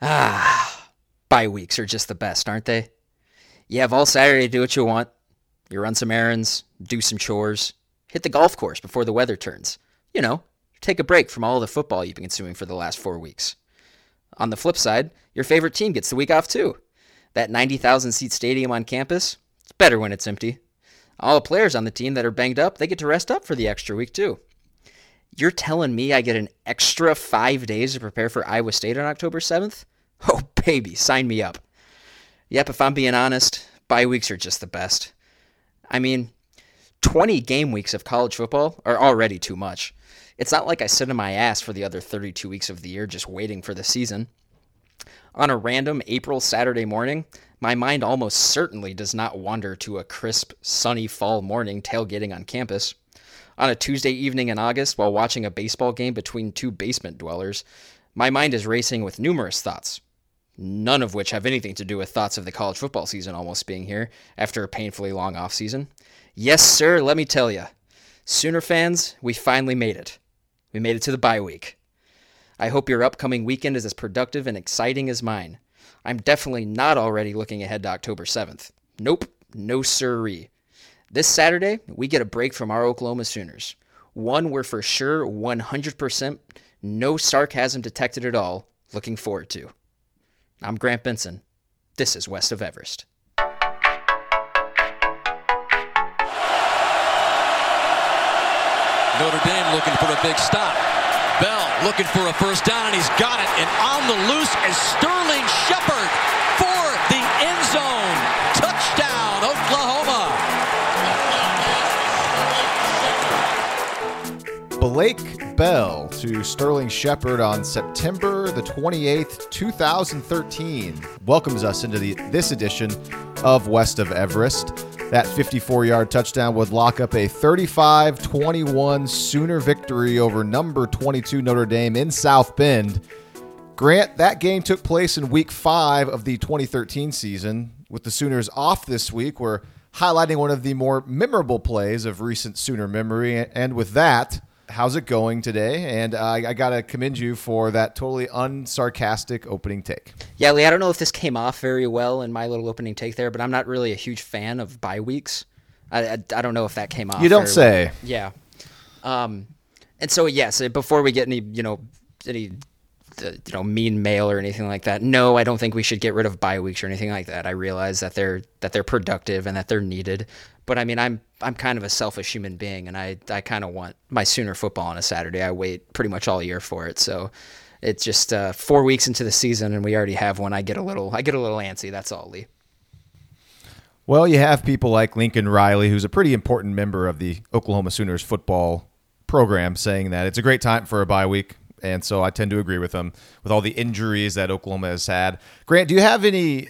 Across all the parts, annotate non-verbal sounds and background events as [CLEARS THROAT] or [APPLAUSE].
Ah, bye weeks are just the best, aren't they? You have all Saturday to do what you want. You run some errands, do some chores, hit the golf course before the weather turns. You know, take a break from all the football you've been consuming for the last four weeks. On the flip side, your favorite team gets the week off too. That 90,000 seat stadium on campus, it's better when it's empty. All the players on the team that are banged up, they get to rest up for the extra week too. You're telling me I get an extra five days to prepare for Iowa State on October 7th? [LAUGHS] Oh, baby, sign me up. Yep, if I'm being honest, bye weeks are just the best. I mean, 20 game weeks of college football are already too much. It's not like I sit on my ass for the other 32 weeks of the year just waiting for the season. On a random April Saturday morning, my mind almost certainly does not wander to a crisp, sunny fall morning tailgating on campus. On a Tuesday evening in August, while watching a baseball game between two basement dwellers, my mind is racing with numerous thoughts, none of which have anything to do with thoughts of the college football season almost being here after a painfully long off season. Yes, sir, let me tell you. Sooner fans, we finally made it. We made it to the bye week. I hope your upcoming weekend is as productive and exciting as mine. I'm definitely not already looking ahead to October 7th. Nope, no sirree. This Saturday, we get a break from our Oklahoma Sooners. One we're for sure 100% no sarcasm detected at all, looking forward to. I'm Grant Benson. This is West of Everest. Notre Dame looking for a big stop. Bell looking for a first down, and he's got it. And on the loose is Sterling Shepard Blake Bell to Sterling Shepard on September the 28th, 2013. Welcomes us into the this edition of West of Everest. That 54 yard touchdown would lock up a 35 21 Sooner victory over number 22 Notre Dame in South Bend. Grant, that game took place in week five of the 2013 season. With the Sooners off this week, we're highlighting one of the more memorable plays of recent Sooner memory. And with that, how's it going today? And uh, I, I got to commend you for that totally unsarcastic opening take. Yeah, Lee, I don't know if this came off very well in my little opening take there, but I'm not really a huge fan of bye weeks. I, I, I don't know if that came off. You don't say. well. Yeah. Um, and so yes, uh, before we get any, you know, any, uh, you know, mean mail or anything like that. No, I don't think we should get rid of bye weeks or anything like that. I realize that they're that they're productive and that they're needed. But I mean, I'm I'm kind of a selfish human being, and I I kind of want my Sooner football on a Saturday. I wait pretty much all year for it, so it's just uh, four weeks into the season, and we already have one. I get a little I get a little antsy. That's all, Lee. Well, you have people like Lincoln Riley, who's a pretty important member of the Oklahoma Sooners football program, saying that it's a great time for a bye week. And so I tend to agree with him with all the injuries that Oklahoma has had. Grant, do you have any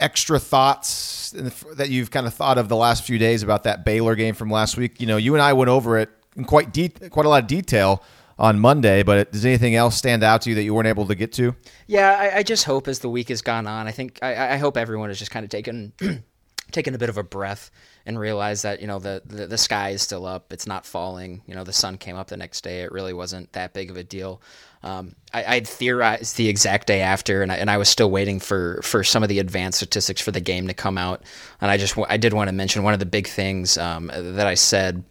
extra thoughts that you've kind of thought of the last few days about that Baylor game from last week? You know, you and I went over it in quite de- quite a lot of detail on Monday, but does anything else stand out to you that you weren't able to get to? Yeah, I, I just hope as the week has gone on, I think I, I hope everyone has just kind of taken [CLEARS THROAT] taken a bit of a breath and realize that you know the, the the sky is still up, it's not falling. You know, the sun came up the next day. It really wasn't that big of a deal. Um, I, I'd theorized the exact day after, and I, and I was still waiting for for some of the advanced statistics for the game to come out. And I just I did want to mention one of the big things um, that I said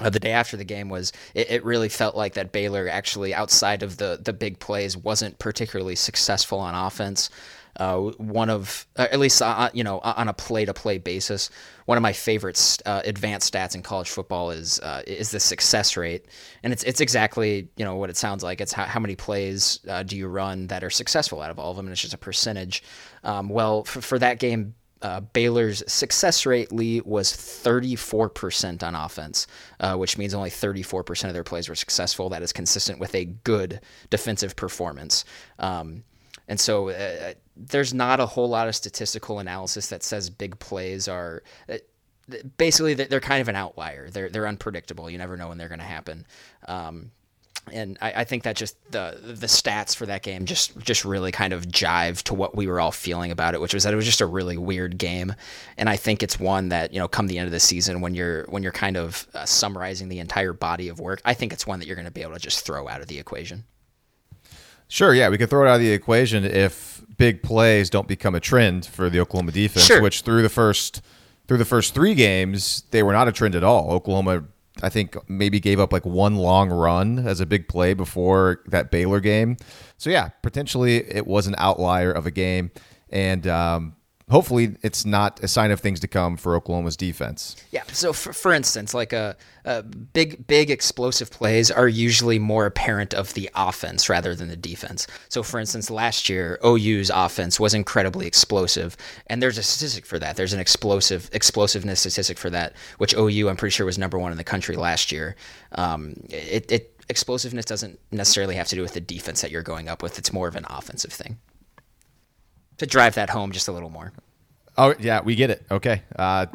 uh, the day after the game was it, it really felt like that Baylor actually outside of the the big plays wasn't particularly successful on offense. Uh, one of uh, at least uh, you know on a play to play basis, one of my favorite uh, advanced stats in college football is uh, is the success rate, and it's it's exactly you know what it sounds like. It's how, how many plays uh, do you run that are successful out of all of them, and it's just a percentage. Um, well, for, for that game, uh, Baylor's success rate, Lee, was 34% on offense, uh, which means only 34% of their plays were successful. That is consistent with a good defensive performance. Um, and so uh, there's not a whole lot of statistical analysis that says big plays are. Uh, basically, they're kind of an outlier. They're they're unpredictable. You never know when they're going to happen. Um, and I, I, think that just the the stats for that game just just really kind of jive to what we were all feeling about it, which was that it was just a really weird game, and I think it's one that you know come the end of the season when you're when you're kind of uh, summarizing the entire body of work, I think it's one that you're going to be able to just throw out of the equation. Sure, yeah, we could throw it out of the equation if big plays don't become a trend for the Oklahoma defense, Sure. which through the first through the first three games they were not a trend at all. Oklahoma, I think, maybe gave up like one long run as a big play before that Baylor game. So yeah, potentially it was an outlier of a game, and um, hopefully it's not a sign of things to come for Oklahoma's defense. Yeah. So, for, for instance, like a, a big, big explosive plays are usually more apparent of the offense rather than the defense. So, for instance, last year OU's offense was incredibly explosive, and there's a statistic for that. There's an explosive explosiveness statistic for that, which OU I'm pretty sure was number one in the country last year. Um, it, it explosiveness doesn't necessarily have to do with the defense that you're going up with. It's more of an offensive thing. To drive that home just a little more. Oh yeah, we get it. Okay. Uh,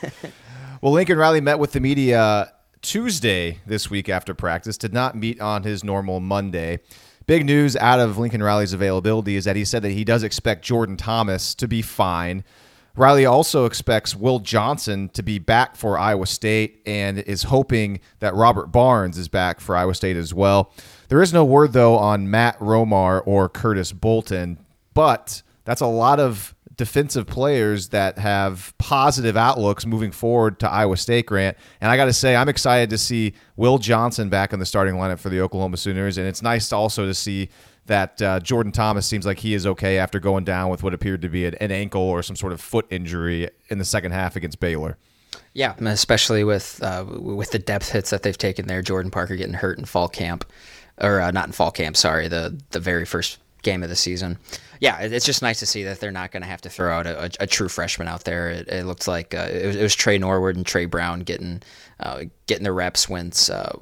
[LAUGHS] well, Lincoln Riley met with the media Tuesday this week after practice. Did not meet on his normal Monday. Big news out of Lincoln Riley's availability is that he said that he does expect Jordan Thomas to be fine. Riley also expects Will Johnson to be back for Iowa State and is hoping that Robert Barnes is back for Iowa State as well. There is no word, though, on Matt Romar or Curtis Bolton, but that's a lot of defensive players that have positive outlooks moving forward to Iowa State, Grant. And I got to say, I'm excited to see Will Johnson back in the starting lineup for the Oklahoma Sooners. And it's nice also to see that uh, Jordan Thomas seems like he is okay after going down with what appeared to be an, an ankle or some sort of foot injury in the second half against Baylor. Yeah, especially with uh, with the depth hits that they've taken there. Jordan Parker getting hurt in fall camp, or uh, not in fall camp. Sorry, the the very first game of the season. Yeah, it's just nice to see that they're not going to have to throw out a, a, a, true freshman out there. It, it looked like uh, it, was, it, was, Tre Norwood and Tre Brown getting uh, getting the reps once uh,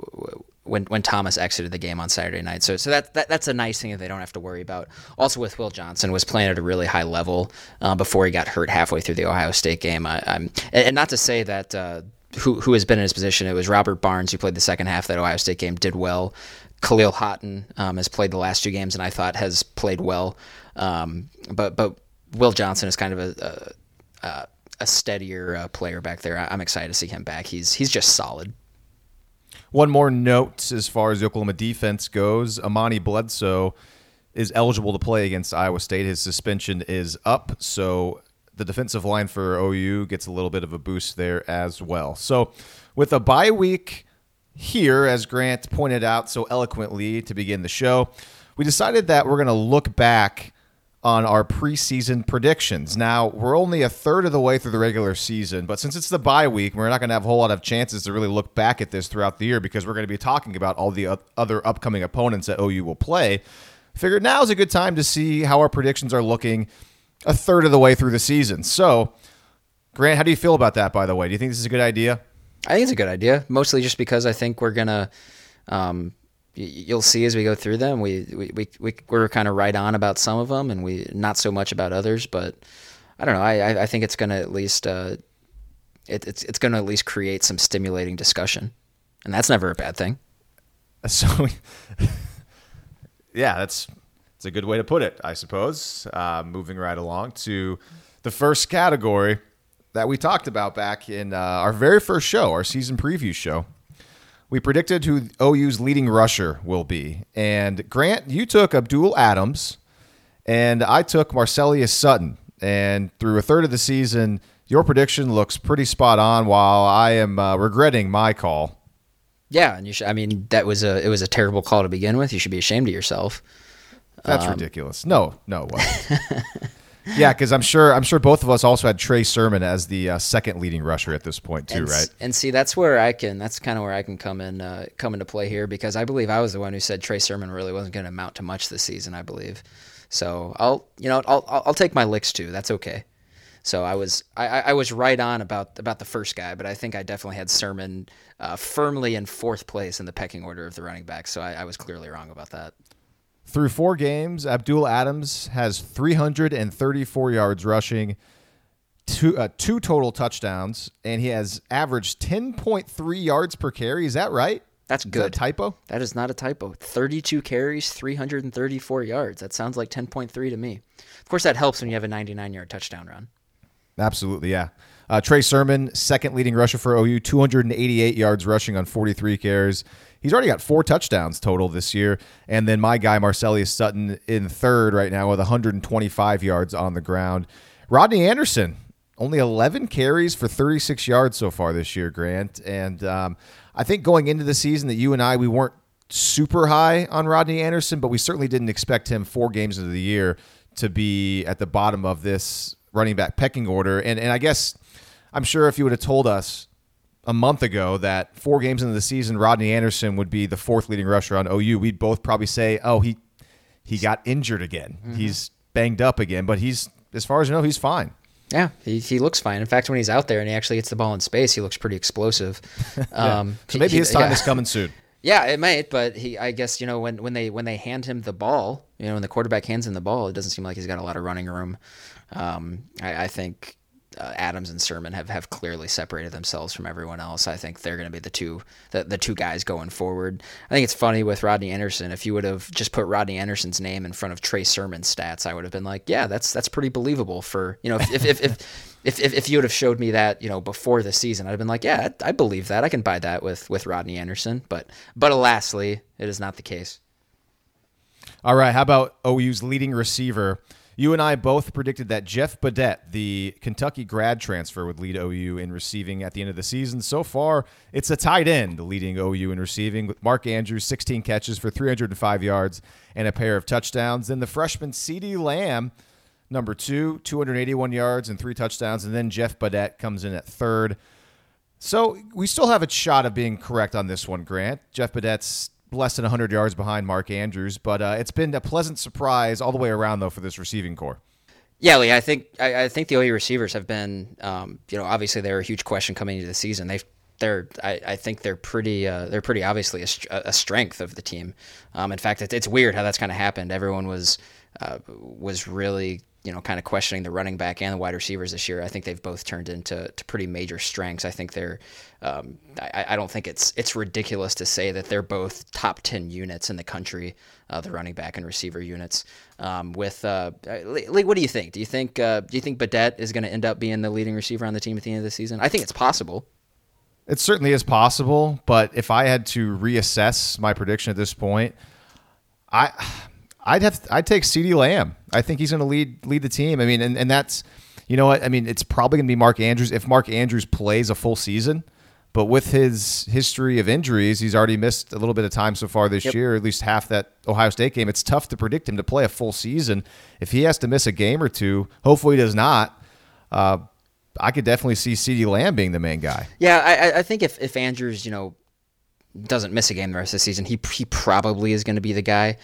when when Thomas exited the game on Saturday night. So so that, that that's a nice thing that they don't have to worry about. Also with Will Johnson was playing at a really high level uh, before he got hurt halfway through the Ohio State game. I, am and not to say that. Uh, who, who has been in his position? It was Robert Barnes who played the second half of that Ohio State game, did well. Kahlil Haughton um, has played the last two games, and I thought has played well. Um, but but Will Johnson is kind of a a, a steadier uh, player back there. I'm excited to see him back. He's he's just solid. One more note as far as the Oklahoma defense goes: Amani Bledsoe is eligible to play against Iowa State. His suspension is up, so the defensive line for OU gets a little bit of a boost there as well. So, with a bye week here, as Grant pointed out so eloquently to begin the show, we decided that we're going to look back on our preseason predictions. Now, we're only a third of the way through the regular season, but since it's the bye week, we're not going to have a whole lot of chances to really look back at this throughout the year because we're going to be talking about all the other upcoming opponents that OU will play. Figured now is a good time to see how our predictions are looking a third of the way through the season. So, Grant, how do you feel about that, by the way? Do you think this is a good idea? I think it's a good idea, mostly just because I think we're to. Um, you'll see as we go through them. We we we, we we're kind of right on about some of them, and we not so much about others. But I don't know. I I think it's to at least uh, it, it's it's to at least create some stimulating discussion, and that's never a bad thing. [LAUGHS] So, [LAUGHS] yeah, that's it's a good way to put it, I suppose. Uh, moving right along to the first category that we talked about back in uh, our very first show, our season preview show we predicted who OU's leading rusher will be. And Grant, you took Abdul Adams, and I took Marcelias Sutton. And through a third of the season, your prediction looks pretty spot on. While I am uh, regretting my call. Yeah, and you should. I mean, that was a it was a terrible call to begin with. You should be ashamed of yourself. That's um, ridiculous. No, no, [LAUGHS] yeah, because I'm sure I'm sure both of us also had Trey Sermon as the uh, second leading rusher at this point too, and, right? And see, that's where I can. That's kind of where I can come in, uh, come into play here because I believe I was the one who said Trey Sermon really wasn't going to amount to much this season. I believe, so I'll you know I'll I'll take my licks too. That's okay. So I was I, I was right on about about the first guy, but I think I definitely had Sermon uh, firmly in fourth place in the pecking order of the running backs. So I, I was clearly wrong about that. Through four games, Abdul Adams has 334 yards rushing, two, uh, two total touchdowns, and he has averaged 10.3 yards per carry. Is that right? That's good. That typo? That is not a typo. 32 carries, 334 yards. That sounds like 10.3 to me. Of course, that helps when you have a 99 yard touchdown run. Absolutely, yeah. Uh, Trey Sermon, second leading rusher for OU, 288 yards rushing on 43 carries. He's already got four touchdowns total this year. And then my guy, Marcelias Sutton, in third right now with 125 yards on the ground. Rodney Anderson, only 11 carries for 36 yards so far this year, Grant. And um, I think going into the season that you and I, we weren't super high on Rodney Anderson, but we certainly didn't expect him four games into the year to be at the bottom of this running back pecking order. And and I guess I'm sure if you would have told us a month ago that four games into the season, Rodney Anderson would be the fourth leading rusher on OU, we'd both probably say, "Oh, he he got injured again. Mm-hmm. He's banged up again." But he's, as far as I know, he's fine. Yeah, he, he looks fine. In fact, when he's out there and he actually gets the ball in space, he looks pretty explosive. [LAUGHS] yeah. um, so maybe he, his time yeah. is coming soon. [LAUGHS] Yeah, it might, but he I guess, you know, when, when they when they hand him the ball, you know, when the quarterback hands him the ball, it doesn't seem like he's got a lot of running room. Um, I, I think uh, Adams and Sermon have, have clearly separated themselves from everyone else. I think they're going to be the two the, the two guys going forward. I think it's funny with Rodney Anderson. If you would have just put Rodney Anderson's name in front of Trey Sermon's stats, I would have been like, yeah, that's that's pretty believable. For you know, if if if, if, [LAUGHS] if, if, you would have showed me that you know before the season, I'd have been like, yeah, I, I believe that. I can buy that with with Rodney Anderson. But but alasly, it is not the case. All right, how about OU's leading receiver? You and I both predicted that Jeff Badet, the Kentucky grad transfer, would lead OU in receiving at the end of the season. So far, it's a tight end leading OU in receiving with Mark Andrews, 16 catches for 305 yards and a pair of touchdowns. Then the freshman CeeDee Lamb, number two, 281 yards and three touchdowns. And then Jeff Badet comes in at third. So we still have a shot of being correct on this one, Grant. Jeff Badet's less than 100 yards behind Mark Andrews, but uh, it's been a pleasant surprise all the way around though for this receiving core. Yeah, Lee, I think I, I think the OU receivers have been, um, you know, obviously they're a huge question coming into the season. They've they're I, I think they're pretty uh, they're pretty obviously a, a, strength of the team. Um, in fact, it's, it's weird how that's kind of happened. Everyone was uh, was really you know, kind of questioning the running back and the wide receivers this year. I think they've both turned into to pretty major strengths. I think they're, um, I, I, don't think it's it's ridiculous to say that they're both top ten units in the country, uh, the running back and receiver units. Um, with uh, Lee, what do you think? Do you think uh, do you think Badet is going to end up being the leading receiver on the team at the end of the season? I think it's possible. It certainly is possible, but if I had to reassess my prediction at this point, I I'd have I'd take CeeDee Lamb. I think he's going to lead lead the team. I mean, and, and that's you know what I mean. It's probably going to be Mark Andrews if Mark Andrews plays a full season. But with his history of injuries, he's already missed a little bit of time so far this yep. year, at least half that Ohio State game. It's tough to predict him to play a full season. If he has to miss a game or two, hopefully he does not. Uh, I could definitely see CeeDee Lamb being the main guy. Yeah, I, I think if, if Andrews, you know, doesn't miss a game the rest of the season, he he probably is going to be the guy.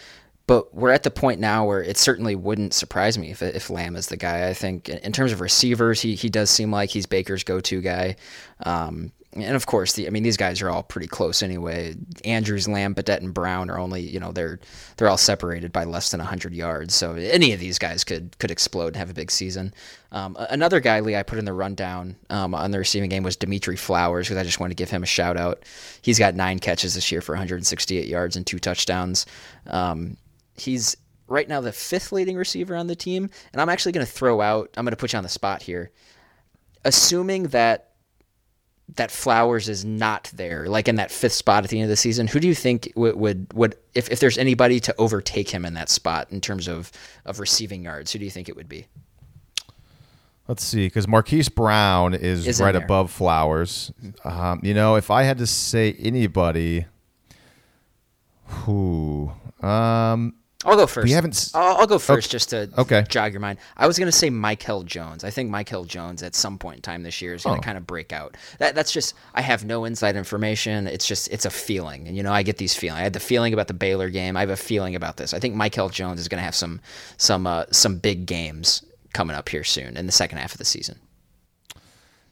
But we're at the point now where it certainly wouldn't surprise me if, if Lamb is the guy. I think in terms of receivers, he, he does seem like he's Baker's go to guy. Um, and of course, the, I mean, these guys are all pretty close anyway. Andrews, Lamb, Badet, and Brown are only, you know, they're they're all separated by less than 100 yards. So any of these guys could could explode and have a big season. Um, another guy, Lee, I put in the rundown um, on the receiving game was Dimitri Flowers because I just wanted to give him a shout out. He's got nine catches this year for 168 yards and two touchdowns. Um, He's right now the fifth leading receiver on the team. And I'm actually going to throw out, I'm going to put you on the spot here. Assuming that that Flowers is not there, like in that fifth spot at the end of the season, who do you think would would, would if, if there's anybody to overtake him in that spot in terms of, of receiving yards, who do you think it would be? Let's see, because Marquise Brown is, is right above Flowers. Um, you know, if I had to say anybody, who, um, I'll go first. We haven't. I'll, I'll go first just to okay. jog your mind. I was going to say Michael Jones. I think Michael Jones at some point in time this year is going to oh. kind of break out. That that's just I have no inside information. It's just it's a feeling, and you know I get these feelings. I had the feeling about the Baylor game. I have a feeling about this. I think Michael Jones is going to have some some uh, some big games coming up here soon in the second half of the season.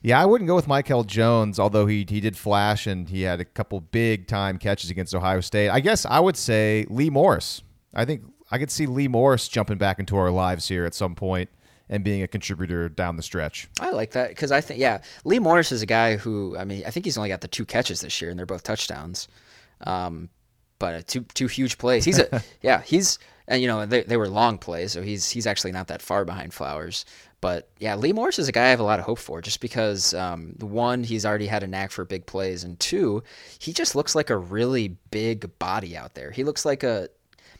Yeah, I wouldn't go with Michael Jones, although he he did flash and he had a couple big time catches against Ohio State. I guess I would say Lee Morris. I think I could see Lee Morris jumping back into our lives here at some point and being a contributor down the stretch. I like that because I think yeah, Lee Morris is a guy who I mean I think he's only got the two catches this year and they're both touchdowns, um, but two two huge plays. He's a [LAUGHS] yeah he's and you know they, they were long plays, so he's he's actually not that far behind Flowers. But yeah, Lee Morris is a guy I have a lot of hope for, just because um, one, he's already had a knack for big plays, and two, he just looks like a really big body out there. He looks like a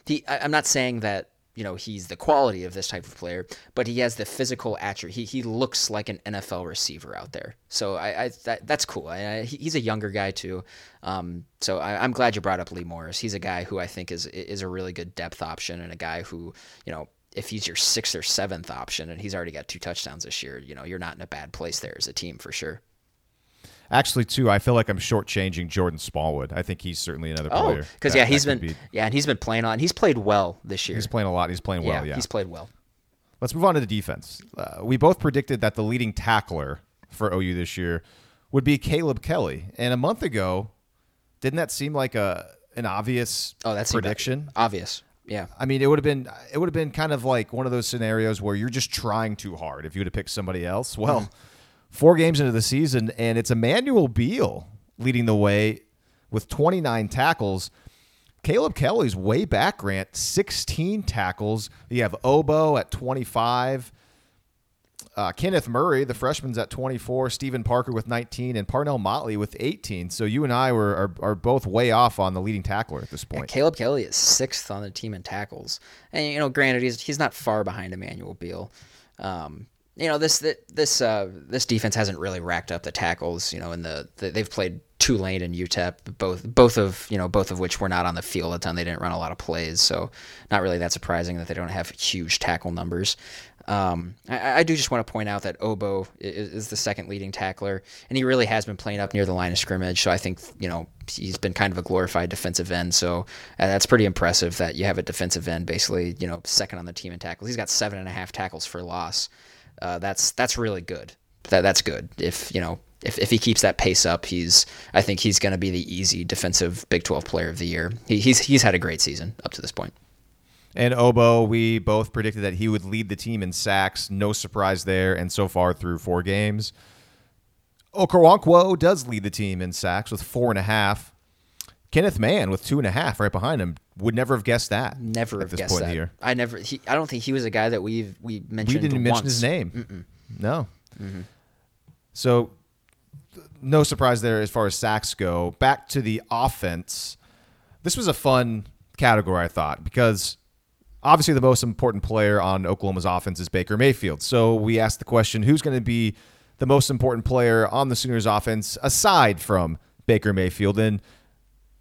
he. I, I'm not saying that you know he's the quality of this type of player, but he has the physical attribute. He he looks like an NFL receiver out there. So I, I that, that's cool. I, I, he's a younger guy too. Um, so I, am glad you brought up Lee Morris. He's a guy who I think is is a really good depth option and a guy who you know if he's your sixth or seventh option and he's already got two touchdowns this year, you know you're not in a bad place there as a team for sure. Actually, too, I feel like I'm shortchanging Jordan Smallwood. I think he's certainly another oh, player. because yeah, he's been be. yeah, and he's been playing on. He's played well this year. He's playing a lot. He's playing well. Yeah, he's played well. Let's move on to the defense. Uh, we both predicted that the leading tackler for OU this year would be Caleb Kelly, and a month ago, didn't that seem like a an obvious oh that's prediction? Obvious. Yeah. I mean, it would have been it would have been kind of like one of those scenarios where you're just trying too hard if you would have picked somebody else. Well. Mm four games into the season, and it's Emmanuel Beal leading the way with 29 tackles. Caleb Kelly's way back, Grant, 16 tackles. You have Obo at 25. Uh, Kenneth Murray, the freshman's at 24. Steven Parker with 19, and Parnell Motley with 18. So you and I were are, are both way off on the leading tackler at this point. Yeah, Caleb Kelly is sixth on the team in tackles, and you know, granted, he's he's not far behind Emmanuel Beal. Um, you know this this uh, this defense hasn't really racked up the tackles. You know, in the, the they've played Tulane and UTEP, both both of you know both of which were not on the field a ton. They didn't run a lot of plays, so not really that surprising that they don't have huge tackle numbers. Um, I, I, do just want to point out that Obo is, is, the second leading tackler, and he really has been playing up near the line of scrimmage. So I think you know he's been kind of a glorified defensive end. So uh, that's pretty impressive that you have a defensive end basically you know second on the team in tackles. He's got seven and a half tackles for loss uh, that's that's really good. That that's good. If you know if, if he keeps that pace up, he's I think he's going to be the easy defensive Big 12 player of the year. He, he's he's had a great season up to this point. And Obo, we both predicted that he would lead the team in sacks. No surprise there. And so far through four games, Okoronkwo does lead the team in sacks with four and a half. Kenneth Mann with two and a half right behind him. Would never have guessed that. Never at have guessed that. I never. He, I don't think he was a guy that we've we mentioned. We didn't once. mention his name. Mm-mm. No. Mm-hmm. So, no surprise there as far as sacks go. Back to the offense. This was a fun category, I thought, because obviously the most important player on Oklahoma's offense is Baker Mayfield. So we asked the question: Who's going to be the most important player on the Sooners' offense aside from Baker Mayfield? And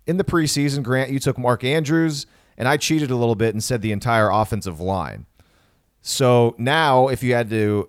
in the preseason, Grant, you took Mark Andrews, and I cheated a little bit and said the entire offensive line. So now, if you had to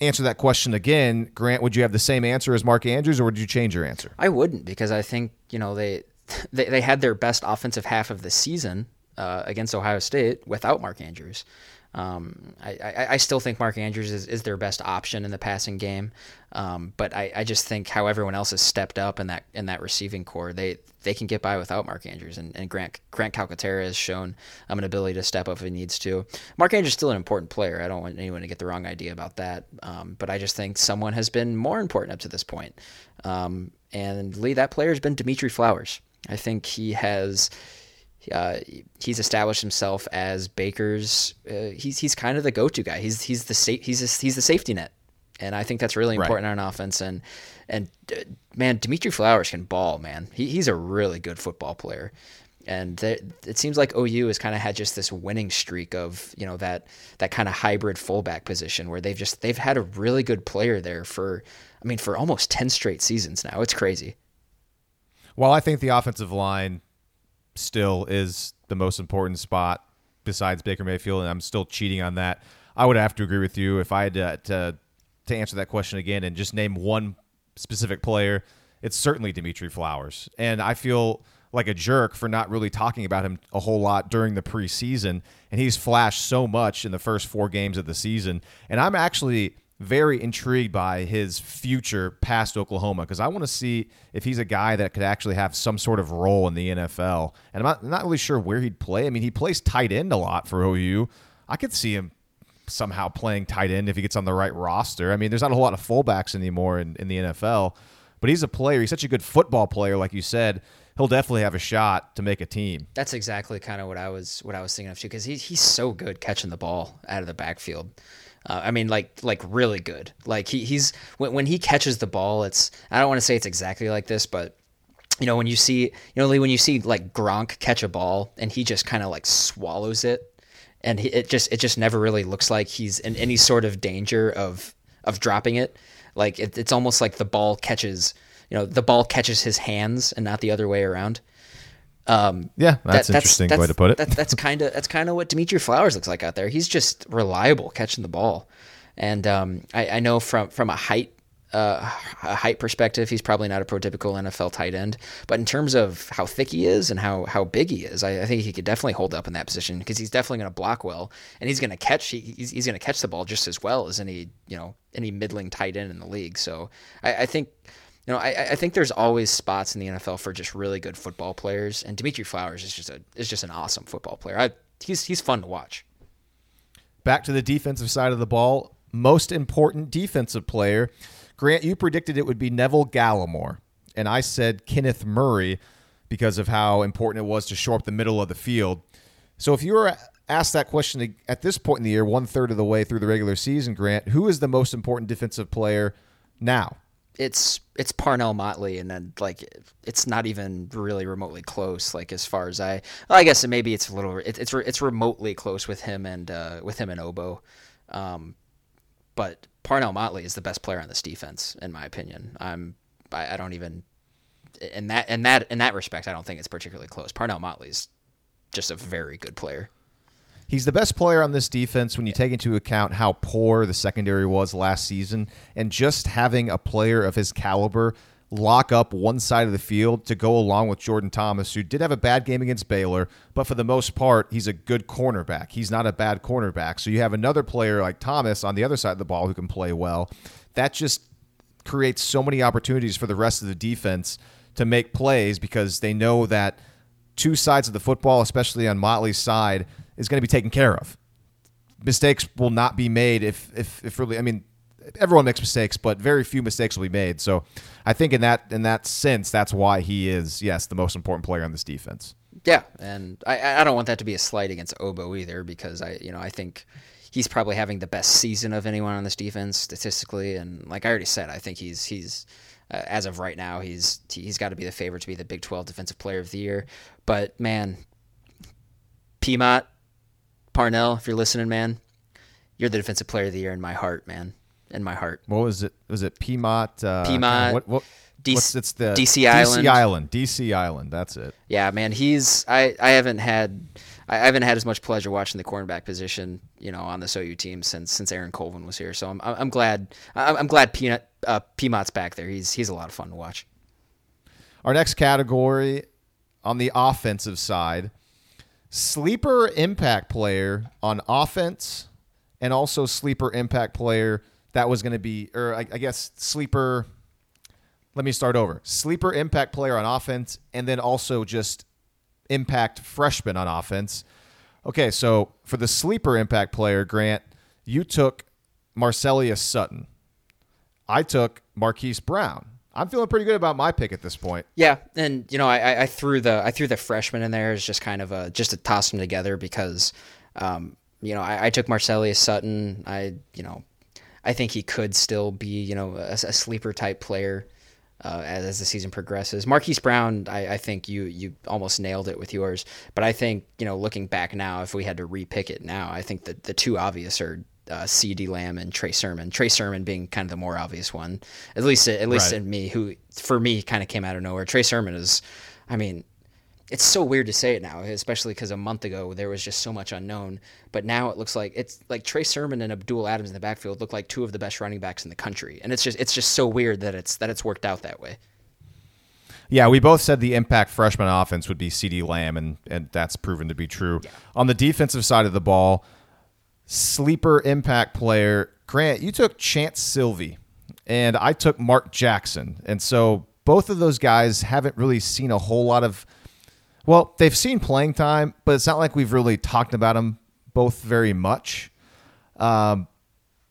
answer that question again, Grant, would you have the same answer as Mark Andrews, or would you change your answer? I wouldn't because I think you know they [LAUGHS] they, they had their best offensive half of the season uh, against Ohio State without Mark Andrews. Um, I, I, I, still think Mark Andrews is, is their best option in the passing game, um, but I, I just think how everyone else has stepped up in that in that receiving core, they they can get by without Mark Andrews, and, and Grant Grant Calcaterra has shown um, an ability to step up if he needs to. Mark Andrews is still an important player. I don't want anyone to get the wrong idea about that, um, but I just think someone has been more important up to this point. Um, and Lee, that player has been Dimitri Flowers. I think he has uh, he's established himself as Baker's. Uh, he's he's kind of the go-to guy. He's he's the sa- he's a, he's the safety net, and I think that's really important right. on offense. And and uh, man, Dimitri Flowers can ball. Man, he, he's a really good football player. And th- it seems like OU has kind of had just this winning streak of you know that that kind of hybrid fullback position where they've just they've had a really good player there for I mean for almost ten straight seasons now. It's crazy. Well, I think the offensive line still is the most important spot besides Baker Mayfield, and I'm still cheating on that. I would have to agree with you if I had to, to, to answer that question again and just name one specific player. It's certainly Dimitri Flowers, and I feel like a jerk for not really talking about him a whole lot during the preseason. And he's flashed so much in the first four games of the season, and I'm actually very intrigued by his future past Oklahoma because I want to see if he's a guy that could actually have some sort of role in the NFL. And I'm not, not really sure where he'd play. I mean, he plays tight end a lot for OU. I could see him somehow playing tight end if he gets on the right roster. I mean, there's not a whole lot of fullbacks anymore in, in the NFL, but he's a player. He's such a good football player, like you said. he'll definitely have a shot to make a team. That's exactly kind of what I was what I was thinking of too, because he's he's so good catching the ball out of the backfield. Uh, I mean, like like really good. Like he he's when when he catches the ball, it's I don't want to say it's exactly like this, but you know when you see you know Lee, when you see like Gronk catch a ball and he just kind of like swallows it, and he, it just it just never really looks like he's in any sort of danger of of dropping it. Like it, it's almost like the ball catches you know the ball catches his hands and not the other way around. Um, yeah, that's that, interesting that's, way to put it. That, that's kind of that's kind of what Dimitri Flowers looks like out there. He's just reliable catching the ball, and um, I, I, know from from a height uh, a height perspective, he's probably not a prototypical NFL tight end. But in terms of how thick he is and how how big he is, I, I think he could definitely hold up in that position because he's definitely going to block well, and he's going to catch he, he's, he's going to catch the ball just as well as any you know any middling tight end in the league. So I, I think you know, I, I think there's always spots in the NFL for just really good football players, and Dimitri Flowers is just a is just an awesome football player. I, he's he's fun to watch. Back to the defensive side of the ball, most important defensive player. Grant, you predicted it would be Neville Gallimore, and I said Kenneth Murray because of how important it was to shore up the middle of the field. So if you were asked that question at this point in the year, one third of the way through the regular season, Grant, who is the most important defensive player now? It's it's Parnell Motley, and then like it's not even really remotely close. Like as far as I, well, I guess maybe it's a little it, it's it's remotely close with him and uh, with him and Obo, um, but Parnell Motley is the best player on this defense in my opinion. I'm I, I don't even in that in that in that respect I don't think it's particularly close. Parnell Motley's just a very good player. He's the best player on this defense when you take into account how poor the secondary was last season, and just having a player of his caliber lock up one side of the field to go along with Jordan Thomas, who did have a bad game against Baylor, but for the most part, he's a good cornerback. He's not a bad cornerback. So you have another player like Thomas on the other side of the ball who can play well. That just creates so many opportunities for the rest of the defense to make plays because they know that two sides of the football, especially on Motley's side, is going to be taken care of. Mistakes will not be made if, if, if really, I mean, everyone makes mistakes, but very few mistakes will be made. So I think in that in that sense, that's why he is yes the most important player on this defense. Yeah, and I, I don't want that to be a slight against Obo either because I you know I think he's probably having the best season of anyone on this defense statistically, and like I already said, I think he's he's uh, as of right now he's he's got to be the favorite to be the Big Twelve Defensive Player of the Year. But man, Piedmont Parnell, if you're listening, man, you're the defensive player of the year in my heart, man. In my heart. What was it? Was it Piedmont? Uh, Piedmont. What? what D- what's it's the DC Island. DC Island. DC Island. That's it. Yeah, man. He's I. I haven't had. I haven't had as much pleasure watching the cornerback position, you know, on the OU team since since Aaron Colvin was here. So I'm I'm glad I'm glad Peanut uh, Piedmont's back there. He's he's a lot of fun to watch. Our next category on the offensive side sleeper impact player on offense and also sleeper impact player that was going to be, or I, I, guess sleeper. Let me start over. Sleeper impact player on offense, and then also just impact freshman on offense. Okay, so for the sleeper impact player, Grant, you took Marcelias Sutton. I took Marquise Brown. I'm feeling pretty good about my pick at this point. Yeah, and you know, I, I threw the I threw the freshman in there as just kind of a just to toss them together because, um, you know, I, I took Marcelias Sutton. I you know, I think he could still be you know a, a sleeper type player. Uh, as, as, the season progresses. Marquise Brown, I, I, think you you almost nailed it with yours. But I think you know, looking back now, if we had to repick it now, I think that the two obvious are uh, CeeDee Lamb and Trey Sermon. Trey Sermon being kind of the more obvious one, at least at least right. in me, who for me kind of came out of nowhere. Trey Sermon is, I mean, it's so weird to say it now, especially because a month ago there was just so much unknown. But now it looks like it's like Trey Sermon and Abdul Adams in the backfield look like two of the best running backs in the country, and it's just it's just so weird that it's that it's worked out that way. Yeah, we both said the impact freshman offense would be CeeDee Lamb, and, and that's proven to be true. Yeah. On the defensive side of the ball, sleeper impact player. Grant, you took Chanse Sylvie, and I took Mark Jackson. And so both of those guys haven't really seen a whole lot of. Well, they've seen playing time, but it's not like we've really talked about them both very much. Um,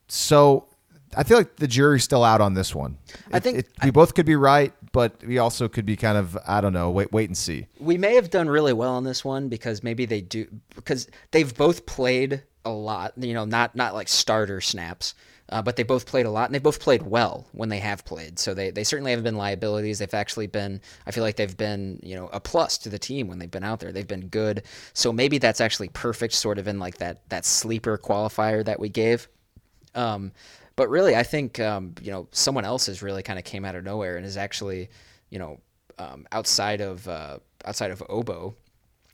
so I feel like the jury's still out on this one. I think it, we both could be right, but we also could be kind of I don't know, wait wait and see. We may have done really well on this one because maybe they do because they've both played a lot. You know, not not like starter snaps. Uh, but they both played a lot and they both played well when they have played. So they, they certainly haven't been liabilities. They've actually been, I feel like they've been, you know, a plus to the team when they've been out there. They've been good. So maybe that's actually perfect, sort of in like that, that sleeper qualifier that we gave. Um, but really, I think, um, you know, someone else has really kind of came out of nowhere and is actually, you know, um, outside of, uh, outside of Obo,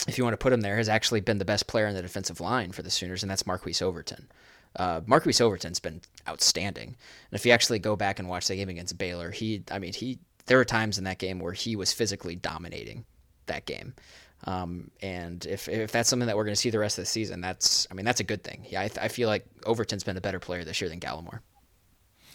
if you want to put him there, has actually been the best player in the defensive line for the Sooners, and that's Marquise Overton. Uh, Marquise Overton's been outstanding, and if you actually go back and watch the game against Baylor, he, I mean, he, there were times in that game where he was physically dominating that game. Um, and if, if that's something that we're going to see the rest of the season, that's, I mean, that's a good thing. Yeah, I, I feel like Overton's been a better player this year than Gallimore.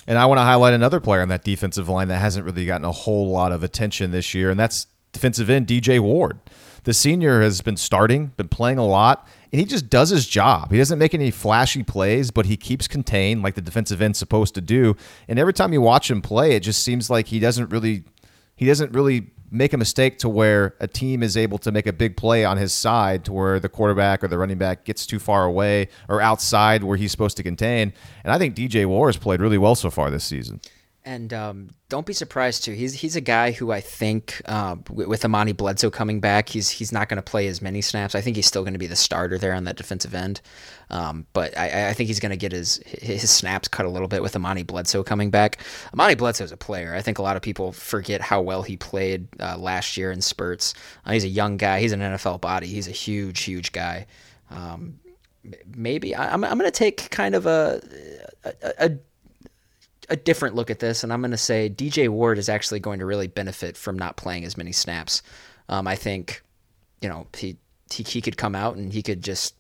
And I want to highlight another player on that defensive line that hasn't really gotten a whole lot of attention this year, and that's defensive end DJ Ward. The senior has been starting, been playing a lot, and he just does his job. He doesn't make any flashy plays, but he keeps contained like the defensive end's supposed to do. And every time you watch him play, it just seems like he doesn't really he doesn't really make a mistake to where a team is able to make a big play on his side to where the quarterback or the running back gets too far away or outside where he's supposed to contain. And I think DJ Ward has played really well so far this season. And um, don't be surprised too. He's he's a guy who I think uh, with Amani Bledsoe coming back, he's he's not going to play as many snaps. I think he's still going to be the starter there on that defensive end. Um, but I, I, think he's going to get his his snaps cut a little bit with Amani Bledsoe coming back. Amani Bledsoe is a player. I think a lot of people forget how well he played uh, last year in spurts. Uh, he's a young guy. He's an NFL body. He's a huge huge guy. Um, maybe I, am I'm, I'm going to take kind of a, a, a a different look at this, and I'm going to say DJ Ward is actually going to really benefit from not playing as many snaps. Um, I think, you know, he, he, he could come out and he could just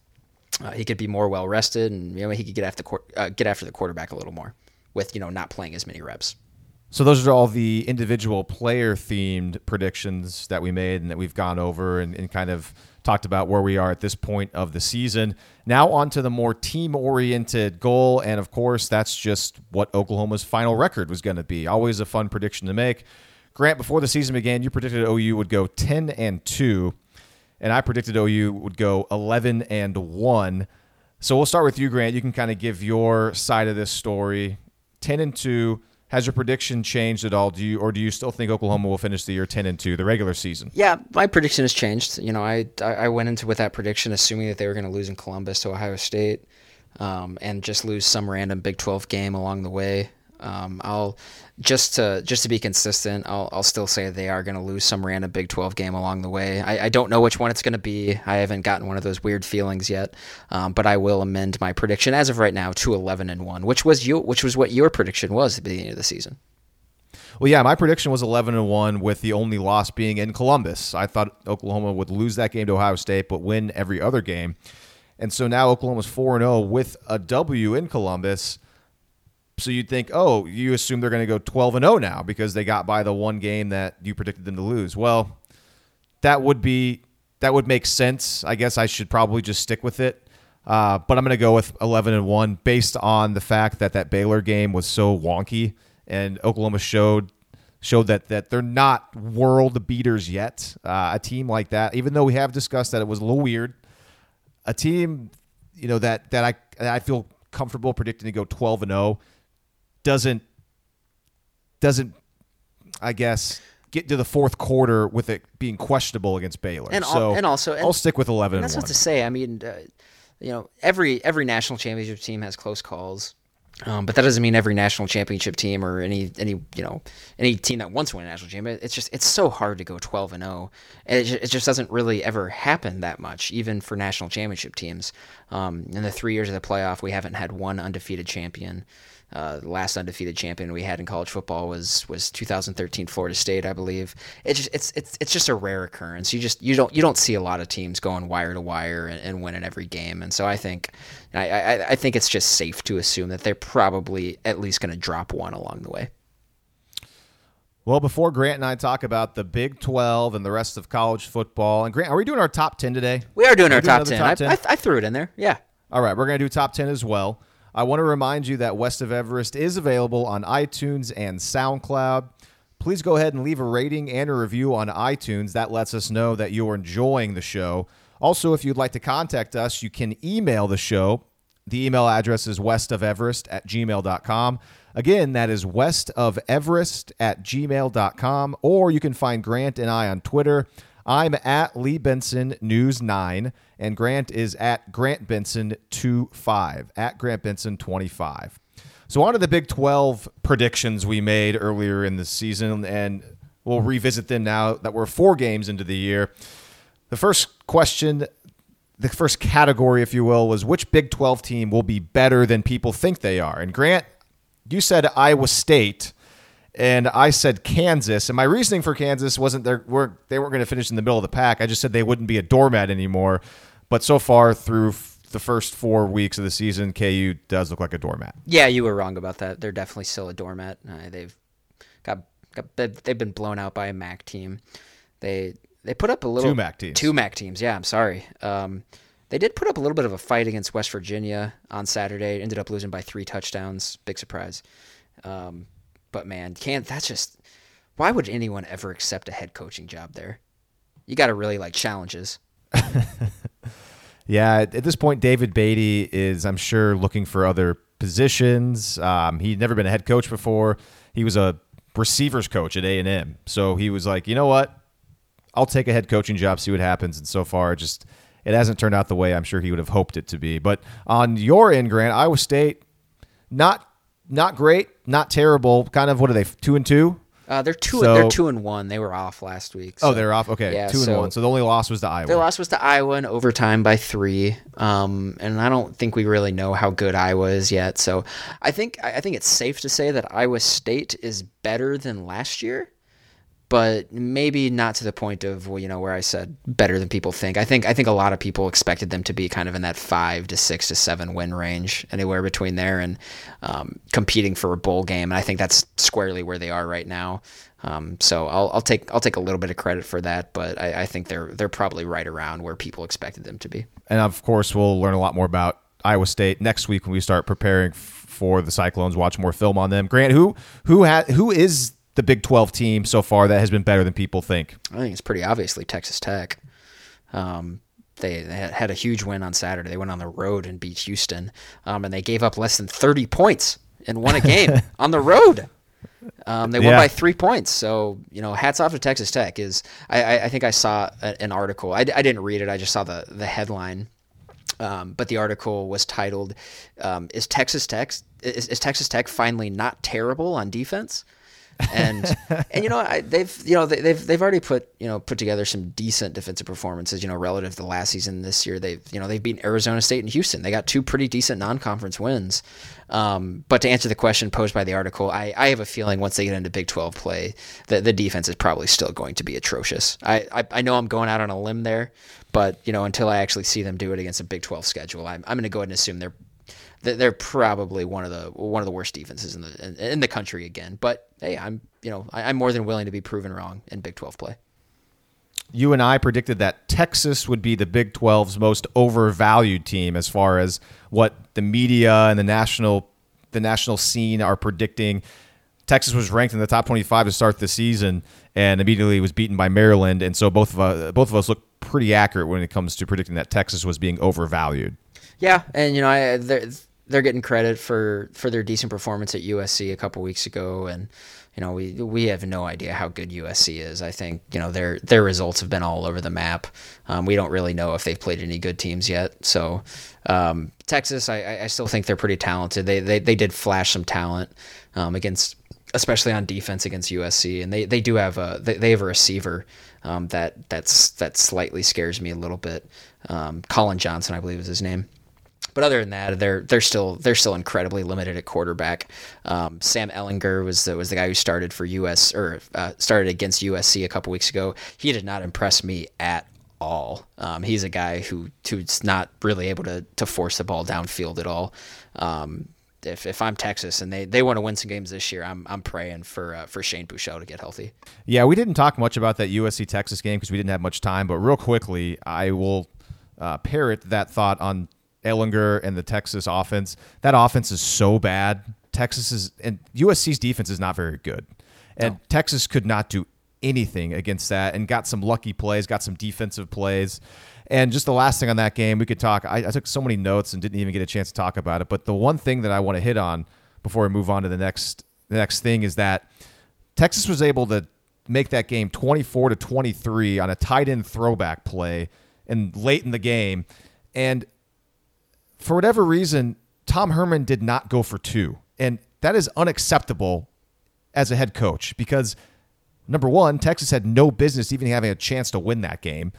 uh, he could be more well rested, and you know he could get after the uh, get after the quarterback a little more with you know not playing as many reps. So those are all the individual player themed predictions that we made and that we've gone over and, and kind of talked about where we are at this point of the season. Now, on to the more team oriented goal. And of course, that's just what Oklahoma's final record was going to be. Always a fun prediction to make. Grant, before the season began, you predicted OU would go 10 and 2, and I predicted OU would go 11 and 1. So we'll start with you, Grant. You can kind of give your side of this story. 10 and 2 has your prediction changed at all? Do you or do you still think Oklahoma will finish the year ten and two, the regular season? Yeah, my prediction has changed. You know, I I went into with that prediction assuming that they were going to lose in Columbus to Ohio State, um, and just lose some random Big Twelve game along the way. Um, I'll just to just to be consistent. I'll, I'll still say they are going to lose some random Big 12 game along the way. I, I don't know which one it's going to be. I haven't gotten one of those weird feelings yet, um, but I will amend my prediction as of right now to 11 and one, which was you, which was what your prediction was at the beginning of the season. Well, yeah, my prediction was 11 and 1 with the only loss being in Columbus. I thought Oklahoma would lose that game to Ohio State but win every other game. And so now Oklahoma's 4 and 0 with a W in Columbus. So you'd think, oh, you assume they're going to go 12 and 0 now because they got by the one game that you predicted them to lose. Well, that would be that would make sense. I guess I should probably just stick with it. Uh, but I'm going to go with 11 and 1 based on the fact that that Baylor game was so wonky and Oklahoma showed showed that that they're not world beaters yet. Uh, a team like that, even though we have discussed that it was a little weird, a team you know that that I I feel comfortable predicting to go 12 and 0 doesn't doesn't I guess get to the fourth quarter with it being questionable against Baylor. And, so and also, and, I'll stick with eleven. And that's and not to say. I mean, uh, you know, every every national championship team has close calls. Um, but that doesn't mean every national championship team or any any you know any team that wants to win a national championship. It's just it's so hard to go twelve and zero. Oh. It just, it just doesn't really ever happen that much, even for national championship teams. Um, in the three years of the playoff, we haven't had one undefeated champion. Uh, the last undefeated champion we had in college football was was 2013 Florida State, I believe. It just it's it's it's just a rare occurrence. You just you don't you don't see a lot of teams going wire to wire and, and winning every game. And so I think I, I I think it's just safe to assume that they're probably at least going to drop one along the way. Well, before Grant and I talk about the Big 12 and the rest of college football, and Grant, are we doing our top 10 today? We are doing are our top, 10. top 10. I, I, I threw it in there. Yeah. All right, we're going to do top 10 as well. I want to remind you that West of Everest is available on iTunes and SoundCloud. please go ahead and leave a rating and a review on iTunes. That lets us know that you're enjoying the show. Also, if you'd like to contact us, you can email the show. The email address is westofeverest at gmail.com. Again, that is westofeverest at gmail.com. Or you can find Grant and I on Twitter. I'm at Lee Benson News 9, and Grant is at Grant Benson 25, at Grant Benson 25. So, on to the Big 12 predictions we made earlier in the season, and we'll revisit them now that we're four games into the year. The first question, the first category, if you will, was which Big 12 team will be better than people think they are? And Grant, you said Iowa State and I said Kansas. And my reasoning for Kansas wasn't they weren't they weren't going to finish in the middle of the pack. I just said they wouldn't be a doormat anymore. But so far through f- the first four weeks of the season, KU does look like a doormat. Yeah, you were wrong about that. They're definitely still a doormat. Uh, they've got, got they've been blown out by a MAC team. They they put up a little two MAC teams. Two MAC teams. Yeah, I'm sorry. Um, they did put up a little bit of a fight against West Virginia on Saturday. Ended up losing by three touchdowns. Big surprise. Um, but man, can't that's just why would anyone ever accept a head coaching job there? You got to really like challenges. [LAUGHS] yeah, at this point, David Beaty is, I'm sure, looking for other positions. Um, he'd never been a head coach before. He was a receivers coach at A and M, so he was like, you know what, I'll take a head coaching job, see what happens. And so far, just it hasn't turned out the way I'm sure he would have hoped it to be. But on your end, Grant, Iowa State, not not great, not terrible. Kind of what are they? Two and two. Uh, they're two. So, they're two and one. They were off last week. Oh, so. Oh, they're off. Okay, yeah, two and one. So the only loss was to Iowa. Their loss was to Iowa in overtime by three. Um, and I don't think we really know how good Iowa is yet. So I think I think it's safe to say that Iowa State is better than last year but maybe not to the point of well, you know where I said better than people think. I think I think a lot of people expected them to be kind of in that five to six to seven win range, anywhere between there, and um, competing for a bowl game. And I think that's squarely where they are right now. Um, so I'll, I'll, take I'll take a little bit of credit for that, but I, I think they're they're probably right around where people expected them to be. And of course, we'll learn a lot more about Iowa State next week when we start preparing for the Cyclones. Watch more film on them. Grant, who who ha- who is the Big 12 team so far that has been better than people think? I think it's pretty obviously Texas Tech. Um, they, they, had a huge win on Saturday. They went on the road and beat Houston, um, and they gave up less than 30 points and won a game [LAUGHS] on the road. Um, they won yeah. by three points. So you know, hats off to Texas Tech. Is I, I think I saw an article. I, I didn't read it. I just saw the the headline. Um, but the article was titled um, "Is Texas Tech is, is Texas Tech finally not terrible on defense?" And [LAUGHS] and you know I, they've you know they, have they've already put you know put together some decent defensive performances you know relative to the last season. This year they've you know they've beaten Arizona State and Houston. They got two pretty decent non-conference wins. Um, but to answer the question posed by the article I, I have a feeling once they get into Big 12 play that the defense is probably still going to be atrocious. I, I, I know I'm going out on a limb there but you know until I actually see them do it against a Big 12 schedule I'm, I'm going to go ahead and assume they're they're probably one of the one of the worst defenses in the in, in the country again. But hey, I'm you know I, I'm more than willing to be proven wrong in Big 12 play. You and I predicted that Texas would be the Big 12's most overvalued team as far as what the media and the national the national scene are predicting. Texas was ranked in the top 25 to start the season, and immediately was beaten by Maryland. And so both of us, both of us look pretty accurate when it comes to predicting that Texas was being overvalued. Yeah, and you know, I, they're getting credit for for their decent performance at USC a couple weeks ago, and you know we we have no idea how good USC is. I think you know their their results have been all over the map. Um, we don't really know if they've played any good teams yet. So um, Texas, I, I still think they're pretty talented. They they, they did flash some talent um, against, especially on defense against USC, and they, they do have a they, they have a receiver um, that that's that slightly scares me a little bit. Um, Collin Johnson, I believe, is his name. But other than that, they're they're still they're still incredibly limited at quarterback. Um, Sam Ehlinger was the, was the guy who started for US or uh, started against USC a couple weeks ago. He did not impress me at all. Um, he's a guy who who's not really able to to force the ball downfield at all. Um, if, if I'm Texas and they, they want to win some games this year, I'm I'm praying for uh, for Shane Buechele to get healthy. Yeah, we didn't talk much about that USC Texas game because we didn't have much time. But real quickly, I will uh, parrot that thought on Ehlinger and the Texas offense. That offense is so bad. Texas is and USC's defense is not very good. And Texas could not do anything against that and got some lucky plays, got some defensive plays. And just the last thing on that game, we could talk. I, I took so many notes and didn't even get a chance to talk about it. But the one thing that I want to hit on before we move on to the next the next thing is that Texas was able to make that game 24 to 23 on a tight end throwback play and late in the game. And for whatever reason, Tom Herman did not go for two. And that is unacceptable as a head coach because number one, Texas had no business even having a chance to win that game.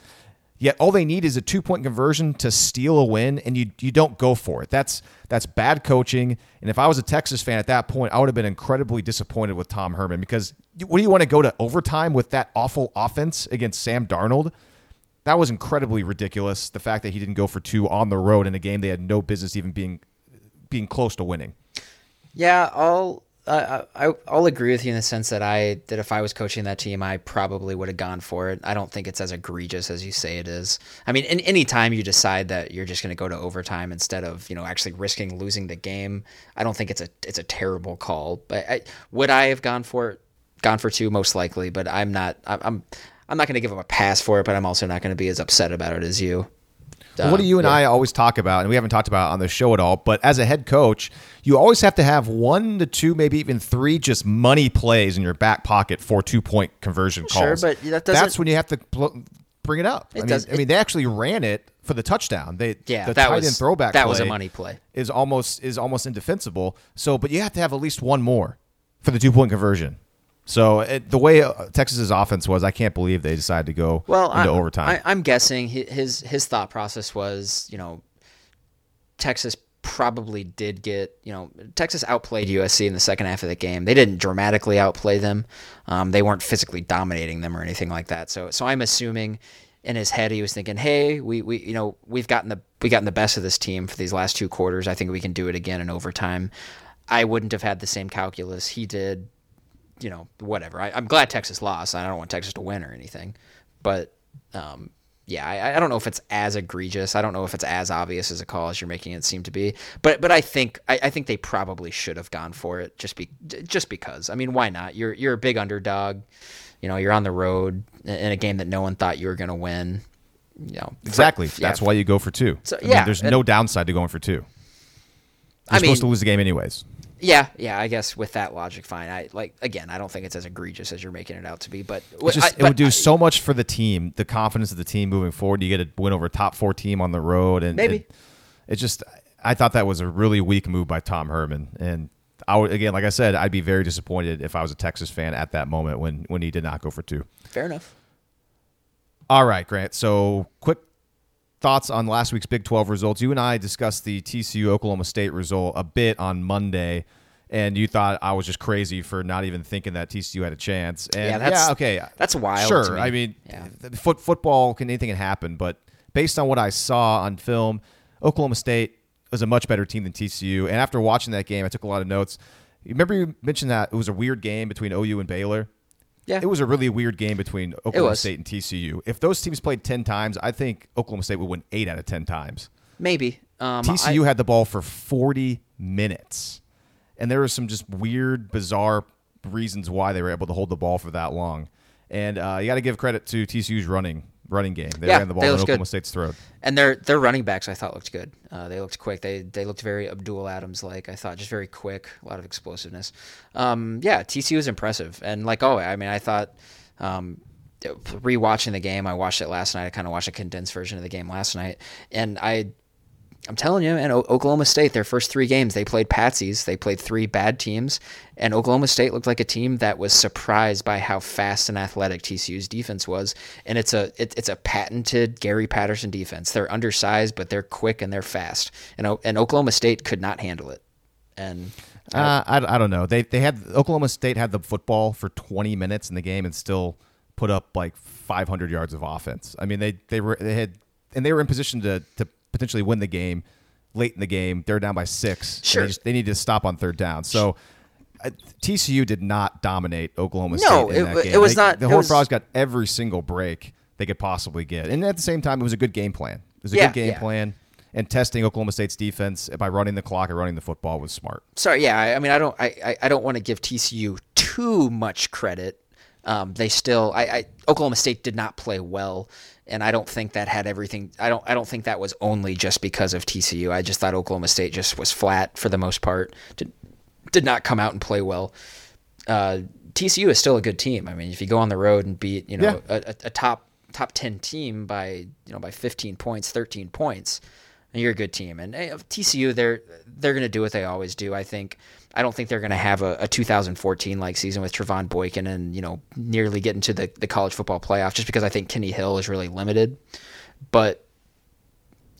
Yet all they need is a two point conversion to steal a win, and you you don't go for it. That's that's bad coaching. And if I was a Texas fan at that point, I would have been incredibly disappointed with Tom Herman because what do you want to go to overtime with that awful offense against Sam Darnold? That was incredibly ridiculous. The fact that he didn't go for two on the road in a game they had no business even being being close to winning. Yeah, I'll uh, I, I'll agree with you in the sense that I that if I was coaching that team, I probably would have gone for it. I don't think it's as egregious as you say it is. I mean, in, any time you decide that you're just going to go to overtime instead of you know actually risking losing the game, I don't think it's a it's a terrible call. But I, would I have gone for it? Gone for two, most likely. But I'm not. I'm I'm not going to give him a pass for it. But I'm also not going to be as upset about it as you. Um, what do you and yeah. I always talk about, and we haven't talked about on the show at all, but as a head coach, you always have to have one to two, maybe even three just money plays in your back pocket for two point conversion calls. Sure, but that doesn't that's when you have to pl- bring it up. It I, mean, does, I mean, they actually ran it for the touchdown. They yeah, the that tight was, end throwback that was a money play is almost is almost indefensible. So, but you have to have at least one more for the two point conversion. So it, the way uh, Texas's offense was, I can't believe they decided to go well, into I, overtime. I, am guessing his his thought process was, you know, Texas probably did get, you know, Texas outplayed USC in the second half of the game. They didn't dramatically outplay them. Um, they weren't physically dominating them or anything like that. So so I'm assuming in his head he was thinking, hey, we, we you know we've gotten the we gotten the best of this team for these last two quarters. I think we can do it again in overtime. I wouldn't have had the same calculus he did you know, whatever. I, am glad Texas lost. I don't want Texas to win or anything, but um, yeah, I, I, don't know if it's as egregious. I don't know if it's as obvious as a call as you're making it seem to be. But but I think I, I think they probably should have gone for it just be just because. I mean, why not? You're you're a big underdog. You know, you're on the road in a game that no one thought you were going to win. You know, exactly. For, That's yeah. why you go for two. So, I yeah, mean, there's no downside to going for two. You're I supposed mean, to lose the game anyways. Yeah, yeah, I guess with that logic, fine. I like again, I don't think it's as egregious as you're making it out to be, but, just, I, it would do I, so much for the team, the confidence of the team moving forward. You get a win over a top four team on the road, and maybe it, it just. I thought that was a really weak move by Tom Herman, and I would again, like I said, I'd be very disappointed if I was a Texas fan at that moment when when he did not go for two. Fair enough. All right, Grant. So quick thoughts on last week's Big 12 results. You and I discussed the TCU Oklahoma State result a bit on Monday, and you thought I was just crazy for not even thinking that TCU had a chance. And yeah, that's, yeah okay, that's wild. Sure, I mean, yeah. foot, football can anything can happen, but based on what I saw on film, Oklahoma State was a much better team than TCU. And after watching that game, I took a lot of notes. Remember you mentioned that it was a weird game between OU and Baylor. Yeah. It was a really weird game between Oklahoma State and TCU. If those teams played 10 times, I think Oklahoma State would win 8 out of 10 times. Maybe. Um, TCU I, had the ball for 40 minutes. And there were some just weird, bizarre reasons why they were able to hold the ball for that long. And uh, you got to give credit to TCU's running running game. They yeah, ran the ball in Oklahoma good. State's throat. And their their running backs I thought looked good. Uh, they looked quick. They they looked very Abdul Adams like. I thought just very quick, a lot of explosiveness. Um, yeah, TCU was impressive. And like oh, I mean, I thought um, rewatching the game, I watched it last night. I kind of watched a condensed version of the game last night, and I I'm telling you, and Oklahoma State, their first three games, they played patsies. They played three bad teams, and Oklahoma State looked like a team that was surprised by how fast and athletic TCU's defense was. And it's a it, it's a patented Gary Patterson defense. They're undersized, but they're quick and they're fast. And and Oklahoma State could not handle it. And uh, I, I don't know. They they had Oklahoma State had the football for 20 minutes in the game and still put up like 500 yards of offense. I mean, they they were they had and they were in position to to potentially win the game late in the game. They're down by six. Sure. They, just, they need to stop on third down. So uh, TCU did not dominate Oklahoma State no, in it, game. it was they, not. The Horned Frogs got every single break they could possibly get. And at the same time, it was a good game plan. It was a yeah, good game yeah. plan. And testing Oklahoma State's defense by running the clock and running the football was smart. Sorry, yeah. I, I mean, I don't, I, I don't want to give TCU too too much credit. Um, they still, I, I, Oklahoma State did not play well, and I don't think that had everything. I don't, I don't think that was only just because of TCU. I just thought Oklahoma State just was flat for the most part. Did, did not come out and play well. Uh, TCU is still a good team. I mean, if you go on the road and beat, you know, yeah. a, a top top 10 team by you know by 15 points 13 points and you're a good team and hey, TCU they're they're going to do what they always do I think I don't think they're going to have a, a 2014 like season with Trevone Boykin and you know nearly get into the, the college football playoff just because I think Kenny Hill is really limited. But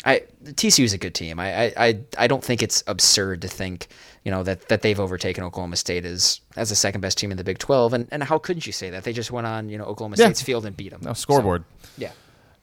I TCU is a good team. I, I I don't think it's absurd to think you know that that they've overtaken Oklahoma State as as the second best team in the Big 12 and and how couldn't you say that? They just went on you know Oklahoma State's yeah. field and beat them. No scoreboard. So, yeah.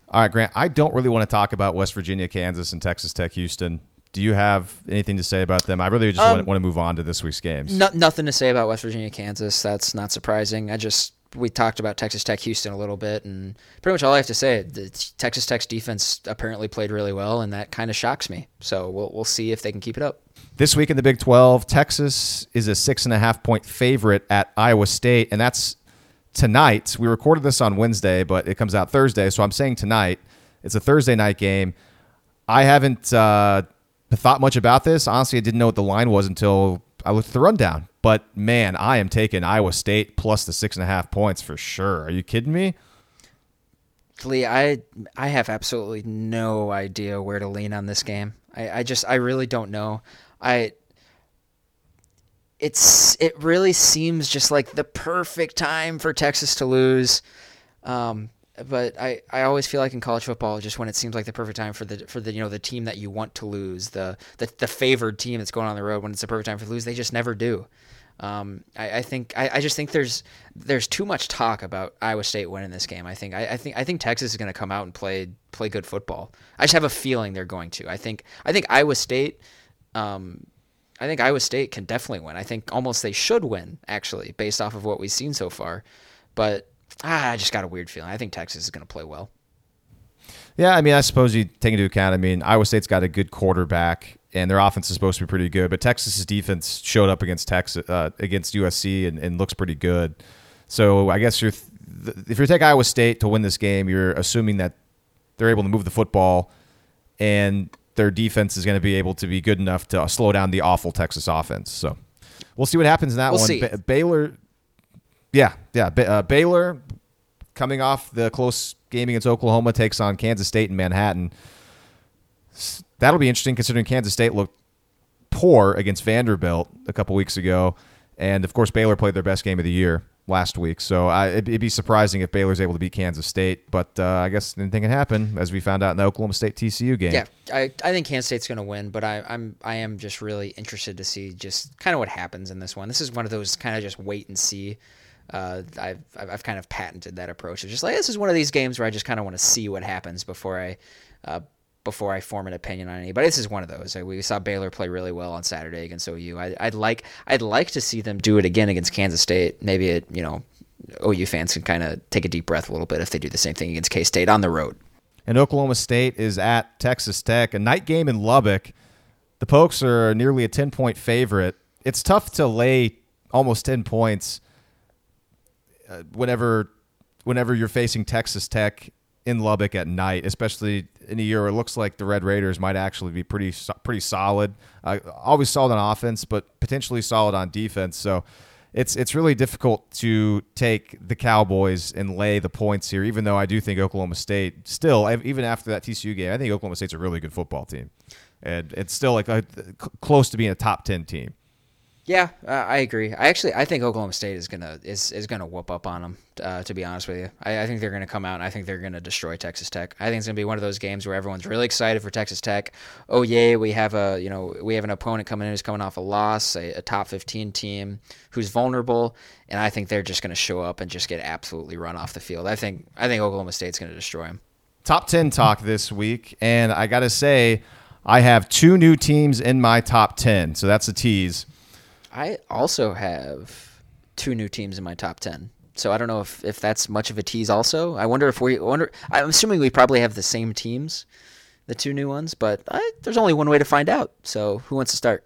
All right Grant I don't really want to talk about West Virginia Kansas and Texas Tech Houston do you have anything to say about them? I really just um, want, want, to move on to this week's games. No, nothing to say about West Virginia Kansas. That's not surprising. I just we talked about Texas Tech Houston a little bit, and pretty much all I have to say, the Texas Tech's defense apparently played really well, and that kind of shocks me. So we'll we'll see if they can keep it up. This week in the Big 12, Texas is a six and a half point favorite at Iowa State, and that's tonight. We recorded this on Wednesday, but it comes out Thursday, so I'm saying tonight. It's a Thursday night game. I haven't uh, thought much about this. Honestly, I didn't know what the line was until I looked at the rundown. But man, I am taking Iowa State plus the six and a half points for sure. Are you kidding me? Lee, I I have absolutely no idea where to lean on this game. I, I just I really don't know. I it's it really seems just like the perfect time for Texas to lose. Um, but I, I always feel like in college football, just when it seems like the perfect time for the for the you know the team that you want to lose, the the, the favored team that's going on the road when it's the perfect time for lose, they just never do. Um, I, I, think I, I, just think there's there's too much talk about Iowa State winning this game. I think I, I think I think Texas is going to come out and play play good football. I just have a feeling they're going to. I think I think Iowa State um, I think Iowa State can definitely win. I think almost they should win, actually, based off of what we've seen so far. But ah, I just got a weird feeling. I think Texas is going to play well. Yeah, I mean, I suppose you take into account. I mean, Iowa State's got a good quarterback, and their offense is supposed to be pretty good. But Texas's defense showed up against Texas uh, against USC and, and, looks pretty good. So I guess you're th- if you take Iowa State to win this game, you're assuming that they're able to move the football, and their defense is going to be able to be good enough to slow down the awful Texas offense. So we'll see what happens in that we'll one. Ba- Baylor, yeah, yeah, uh, Baylor coming off the close game against Oklahoma takes on Kansas State in Manhattan. That'll be interesting considering Kansas State looked poor against Vanderbilt a couple weeks ago, and of course Baylor played their best game of the year last week. So I, it'd, it'd, be surprising if Baylor's able to beat Kansas State, but uh, I guess anything can happen, as we found out in the Oklahoma State TCU game. Yeah, I, I think Kansas State's going to win, but I, I'm I am just really interested to see just kind of what happens in this one. This is one of those kind of just wait and see. Uh, I've I've kind of patented that approach. It's just like this is one of these games where I just kind of want to see what happens before I. Uh, before I form an opinion on anybody. This is one of those. We saw Baylor play really well on Saturday against OU. I, would like I'd like to see them do it again against Kansas State. Maybe it you know OU fans can kind of take a deep breath a little bit if they do the same thing against K State on the road. And Oklahoma State is at Texas Tech, a night game in Lubbock. The Pokes are nearly a ten point favorite. It's tough to lay almost ten points uh, whenever whenever you're facing Texas Tech in Lubbock at night, especially in a year where it looks like the Red Raiders might actually be pretty pretty solid. Uh, always solid on offense, but potentially solid on defense. So it's it's really difficult to take the Cowboys and lay the points here. Even though I do think Oklahoma State still, even after that TCU game, I think Oklahoma State's a really good football team, and it's still like a, close to being a top ten team. Yeah, uh, I agree. I actually I think Oklahoma State is gonna is, is gonna whoop up on them. Uh, to be honest with you, I, I, think they're gonna come out and I think they're gonna destroy Texas Tech. I think it's gonna be one of those games where everyone's really excited for Texas Tech. Oh yay, we have a you know we have an opponent coming in who's coming off a loss, a, a top 15 team who's vulnerable, and I think they're just gonna show up and just get absolutely run off the field. I think I think Oklahoma State's gonna destroy them. Top 10 talk this week, and I gotta say, I have two new teams in my top 10, so that's a tease. I also have two new teams in my top ten. So I don't know if, if that's much of a tease. Also, I wonder if we wonder. I'm assuming we probably have the same teams, the two new ones, but I, there's only one way to find out. So who wants to start?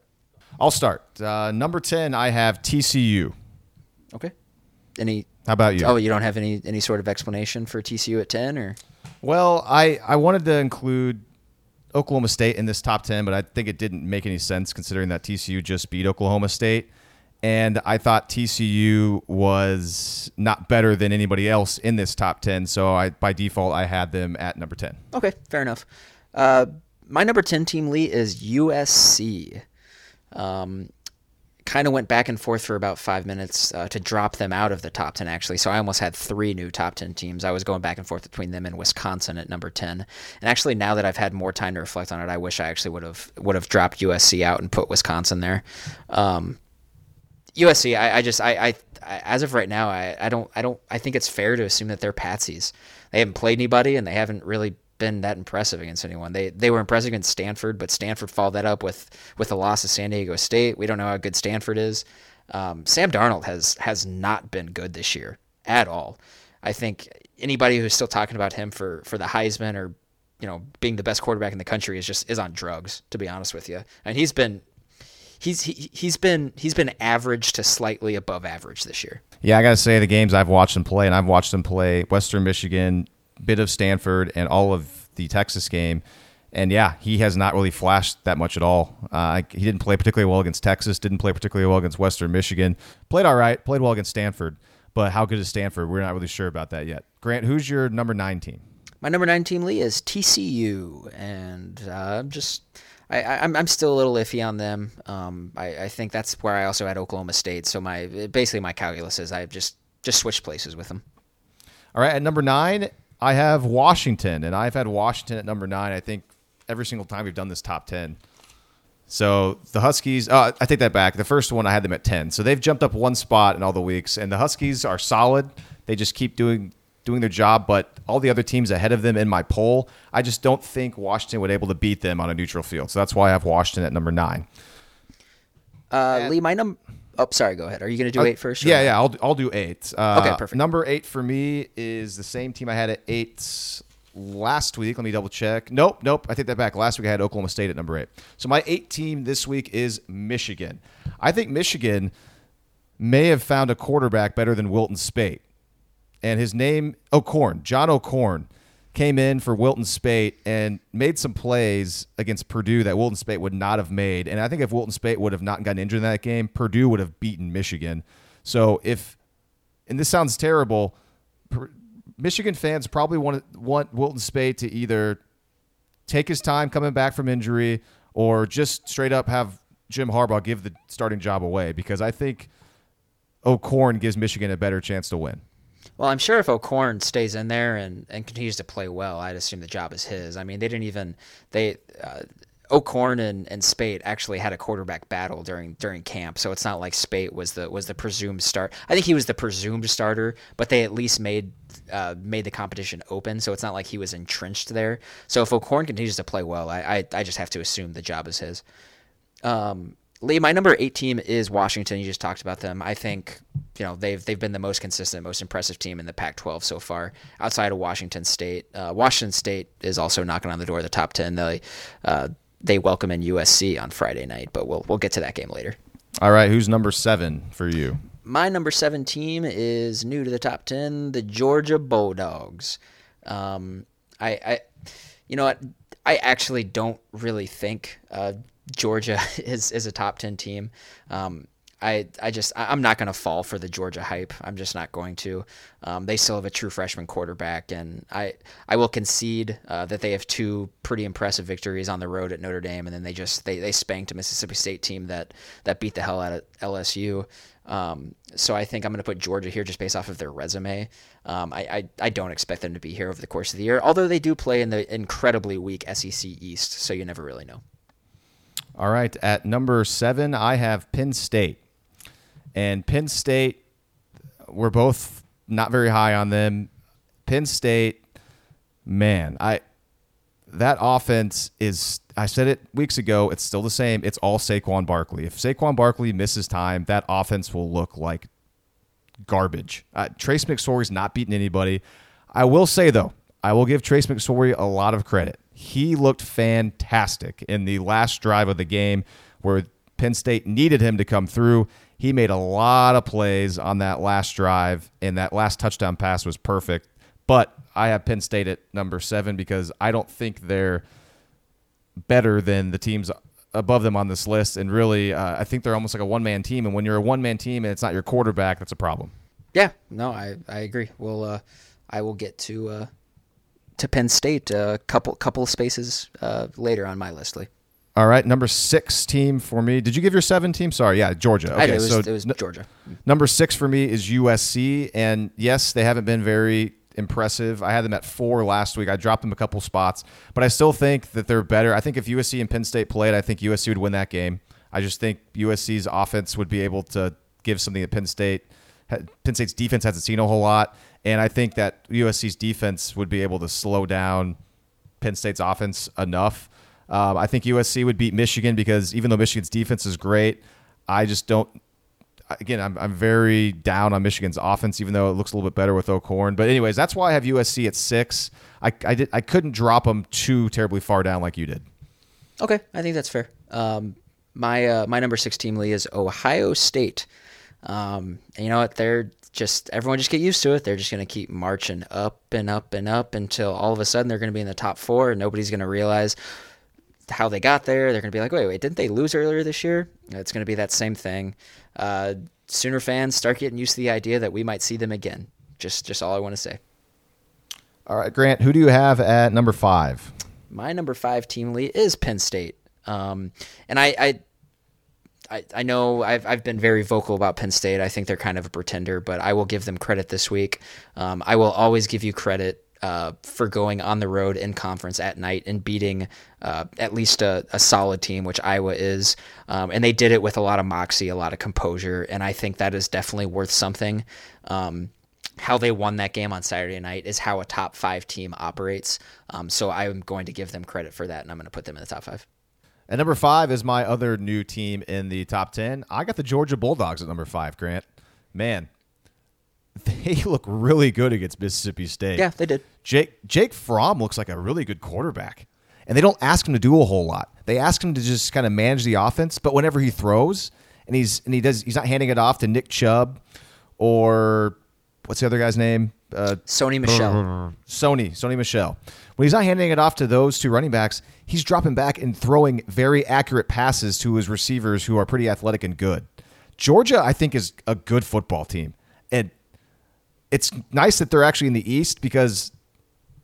I'll start. Uh, number ten, I have TCU. Okay. Any? How about you? Oh, you don't have any any sort of explanation for TCU at ten or? Well, I, I wanted to include Oklahoma State in this top 10, but I think it didn't make any sense considering that TCU just beat Oklahoma State. And I thought TCU was not better than anybody else in this top 10. So I, by default, I had them at number 10. Okay, fair enough. Uh, my number 10 team, Lee, is USC. Um, kind of went back and forth for about five minutes uh, to drop them out of the top 10 actually. So i almost had three new top 10 teams. I was going back and forth between them and wisconsin at number 10 and actually now that i've had more time to reflect on it i wish i actually would have would have dropped usc out and put wisconsin there. Um, usc I, I just I, I, I as of right now I, I don't i don't i think it's fair to assume that they're patsies. They haven't played anybody and they haven't really been that impressive against anyone. They they were impressive against Stanford, but Stanford followed that up with with the loss of San Diego State. We don't know how good Stanford is. Um, Sam Darnold has has not been good this year at all. I think anybody who's still talking about him for for the Heisman or you know being the best quarterback in the country is just is on drugs. To be honest with you, and he's been. He's he, he's been he's been average to slightly above average this year. Yeah, I gotta say the games I've watched him play, and I've watched him play Western Michigan, bit of Stanford and all of the Texas game. And yeah, he has not really flashed that much at all. Uh, he didn't play particularly well against Texas, didn't play particularly well against Western Michigan. Played all right, played well against Stanford. But how good is Stanford? We're not really sure about that yet. Grant, who's your number nine team? My number nine team, Lee, is TCU. And uh, just. I, I'm I'm still a little iffy on them. Um, I, I think that's where I also had Oklahoma State. So my basically my calculus is I've just just switched places with them. All right, at number nine, I have Washington, and I've had Washington at number nine. I think every single time we've done this top ten. So the Huskies, uh, I take that back. The first one I had them at ten, so they've jumped up one spot in all the weeks, and the Huskies are solid. They just keep doing doing their job, but all the other teams ahead of them in my poll, I just don't think Washington would able to beat them on a neutral field. So that's why I have Washington at number nine. Uh, Lee, my number. Oh, sorry. Go ahead. Are you going to do Uh, eight first? Yeah, yeah. I'll I'll do eight. Uh, Okay, perfect. Number eight for me is the same team I had at eight last week. Let me double check. Nope, nope. I take that back. Last week I had Oklahoma State at number eight. So my eight team this week is Michigan. I think Michigan may have found a quarterback better than Wilton Speight, and his name O'Korn, John O'Korn. Came in for Wilton Speight and made some plays against Purdue that Wilton Speight would not have made. And I think if Wilton Speight would have not gotten injured in that game, Purdue would have beaten Michigan. So if and this sounds terrible, Michigan fans probably want want Wilton Speight to either take his time coming back from injury or just straight up have Jim Harbaugh give the starting job away because I think O'Korn gives Michigan a better chance to win. Well, I'm sure if O'Korn stays in there and, and continues to play well, I'd assume the job is his. I mean, they didn't even they uh, O'Korn and, and Speight actually had a quarterback battle during during camp, so it's not like Speight was the was the presumed start. I think he was the presumed starter, but they at least made uh, made the competition open, so it's not like he was entrenched there. So if O'Korn continues to play well, I I, I just have to assume the job is his. Um, Lee, my number eight team is Washington. You just talked about them. I think you know they've they've been the most consistent, most impressive team in the Pac-12 so far, outside of Washington State. Uh, Washington State is also knocking on the door of the top ten. They uh, they welcome in USC on Friday night, but we'll we'll get to that game later. All right, who's number seven for you? My number seven team is new to the top ten, the Georgia Bulldogs. Um, I, I, you know what? I actually don't really think uh, Georgia [LAUGHS] is is a top ten team. Um, I, I just I'm not going to fall for the Georgia hype. I'm just not going to. Um, they still have a true freshman quarterback, and I I will concede uh, that they have two pretty impressive victories on the road at Notre Dame, and then they just they, they spanked a Mississippi State team that that beat the hell out of LSU. Um, so I think I'm going to put Georgia here just based off of their resume. Um, I, I I don't expect them to be here over the course of the year, although they do play in the incredibly weak SEC East, so you never really know. All right, at number seven, I have Penn State. And Penn State, we're both not very high on them. Penn State, man, I that offense is I said it weeks ago, it's still the same. It's all Saquon Barkley. If Saquon Barkley misses time, that offense will look like garbage. Uh, Trace McSorley's not beating anybody. I will say though, I will give Trace McSorley a lot of credit. He looked fantastic in the last drive of the game where Penn State needed him to come through. He made a lot of plays on that last drive, and that last touchdown pass was perfect. But I have Penn State at number seven because I don't think they're better than the teams above them on this list. And really, uh, I think they're almost like a one man team. And when you're a one man team and it's not your quarterback, that's a problem. Yeah, no, I, I agree. Well, uh, I will get to uh, to Penn State a couple couple spaces uh, later on my list, Lee. All right, number six team for me. Did you give your seven team? Sorry, yeah, Georgia. Okay, I did. It was, so it was n- Georgia. number six for me is USC, and yes, they haven't been very impressive. I had them at four last week. I dropped them a couple spots, but I still think that they're better. I think if USC and Penn State played, I think USC would win that game. I just think USC's offense would be able to give something that Penn State. Penn State's defense hasn't seen a whole lot, and I think that USC's defense would be able to slow down Penn State's offense enough. Um, I think USC would beat Michigan because even though Michigan's defense is great, I just don't. Again, I'm, I'm very down on Michigan's offense, even though it looks a little bit better with O'Korn. But anyways, that's why I have USC at six. I, I did I couldn't drop them too terribly far down like you did. Okay, I think that's fair. Um, my uh, my number six team Lee is Ohio State. Um, you know what? They're just everyone just get used to it. They're just going to keep marching up and up and up until all of a sudden they're going to be in the top four, and nobody's going to realize how they got there. They're going to be like, wait, wait, didn't they lose earlier this year? It's going to be that same thing. Uh, Sooner fans start getting used to the idea that we might see them again. Just, just all I want to say. All right, Grant, who do you have at number five? My number five team lead is Penn State, um, and I, I I, I know I've, I've been very vocal about Penn State. I think they're kind of a pretender, but I will give them credit this week. Um, I will always give you credit uh, for going on the road in conference at night and beating uh, at least a, a, solid team, which Iowa is. Um, and they did it with a lot of moxie, a lot of composure, and I think that is definitely worth something. Um, how they won that game on Saturday night is how a top five team operates. Um, so I'm going to give them credit for that, and I'm going to put them in the top five. And number five is my other new team in the top 10. I got the Georgia Bulldogs at number five, Grant. Man, they [LAUGHS] look really good against Mississippi State. Yeah, they did. Jake Jake Fromm looks like a really good quarterback. And they don't ask him to do a whole lot. They ask him to just kind of manage the offense, but whenever he throws and he's and he does he's not handing it off to Nick Chubb or what's the other guy's name? Uh, Sony Michel. Sony, Sony Michel. When he's not handing it off to those two running backs, he's dropping back and throwing very accurate passes to his receivers who are pretty athletic and good. Georgia, I think, is a good football team. And it's nice that they're actually in the East because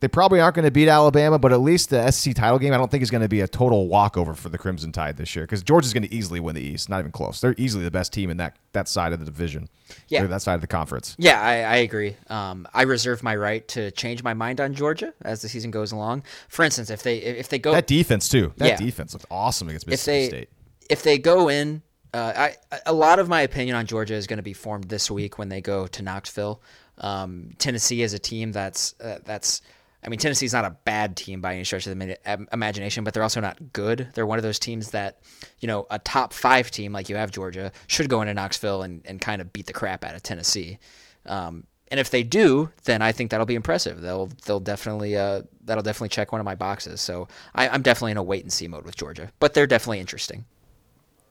they probably aren't going to beat Alabama, but at least the SEC title game, I don't think is going to be a total walkover for the Crimson Tide this year because Georgia's going to easily win the East. Not even close. They're easily the best team in that that side of the division. Yeah, or that side of the conference. Yeah, I, I agree. Um, I reserve my right to change my mind on Georgia as the season goes along. For instance, if they if they go that defense too, that yeah. defense looks awesome against Mississippi if they, State. If they go in uh, I, a lot of my opinion on Georgia is going to be formed this week when they go to Knoxville. Um, Tennessee is a team that's uh, that's I mean, Tennessee's not a bad team by any stretch of the imagination, but they're also not good. They're one of those teams that, you know, a top five team like you have Georgia should go into Knoxville and, and kind of beat the crap out of Tennessee. Um, and if they do, then I think that'll be impressive. They'll they'll definitely uh, that'll definitely check one of my boxes. So I, I'm definitely in a wait and see mode with Georgia, but they're definitely interesting.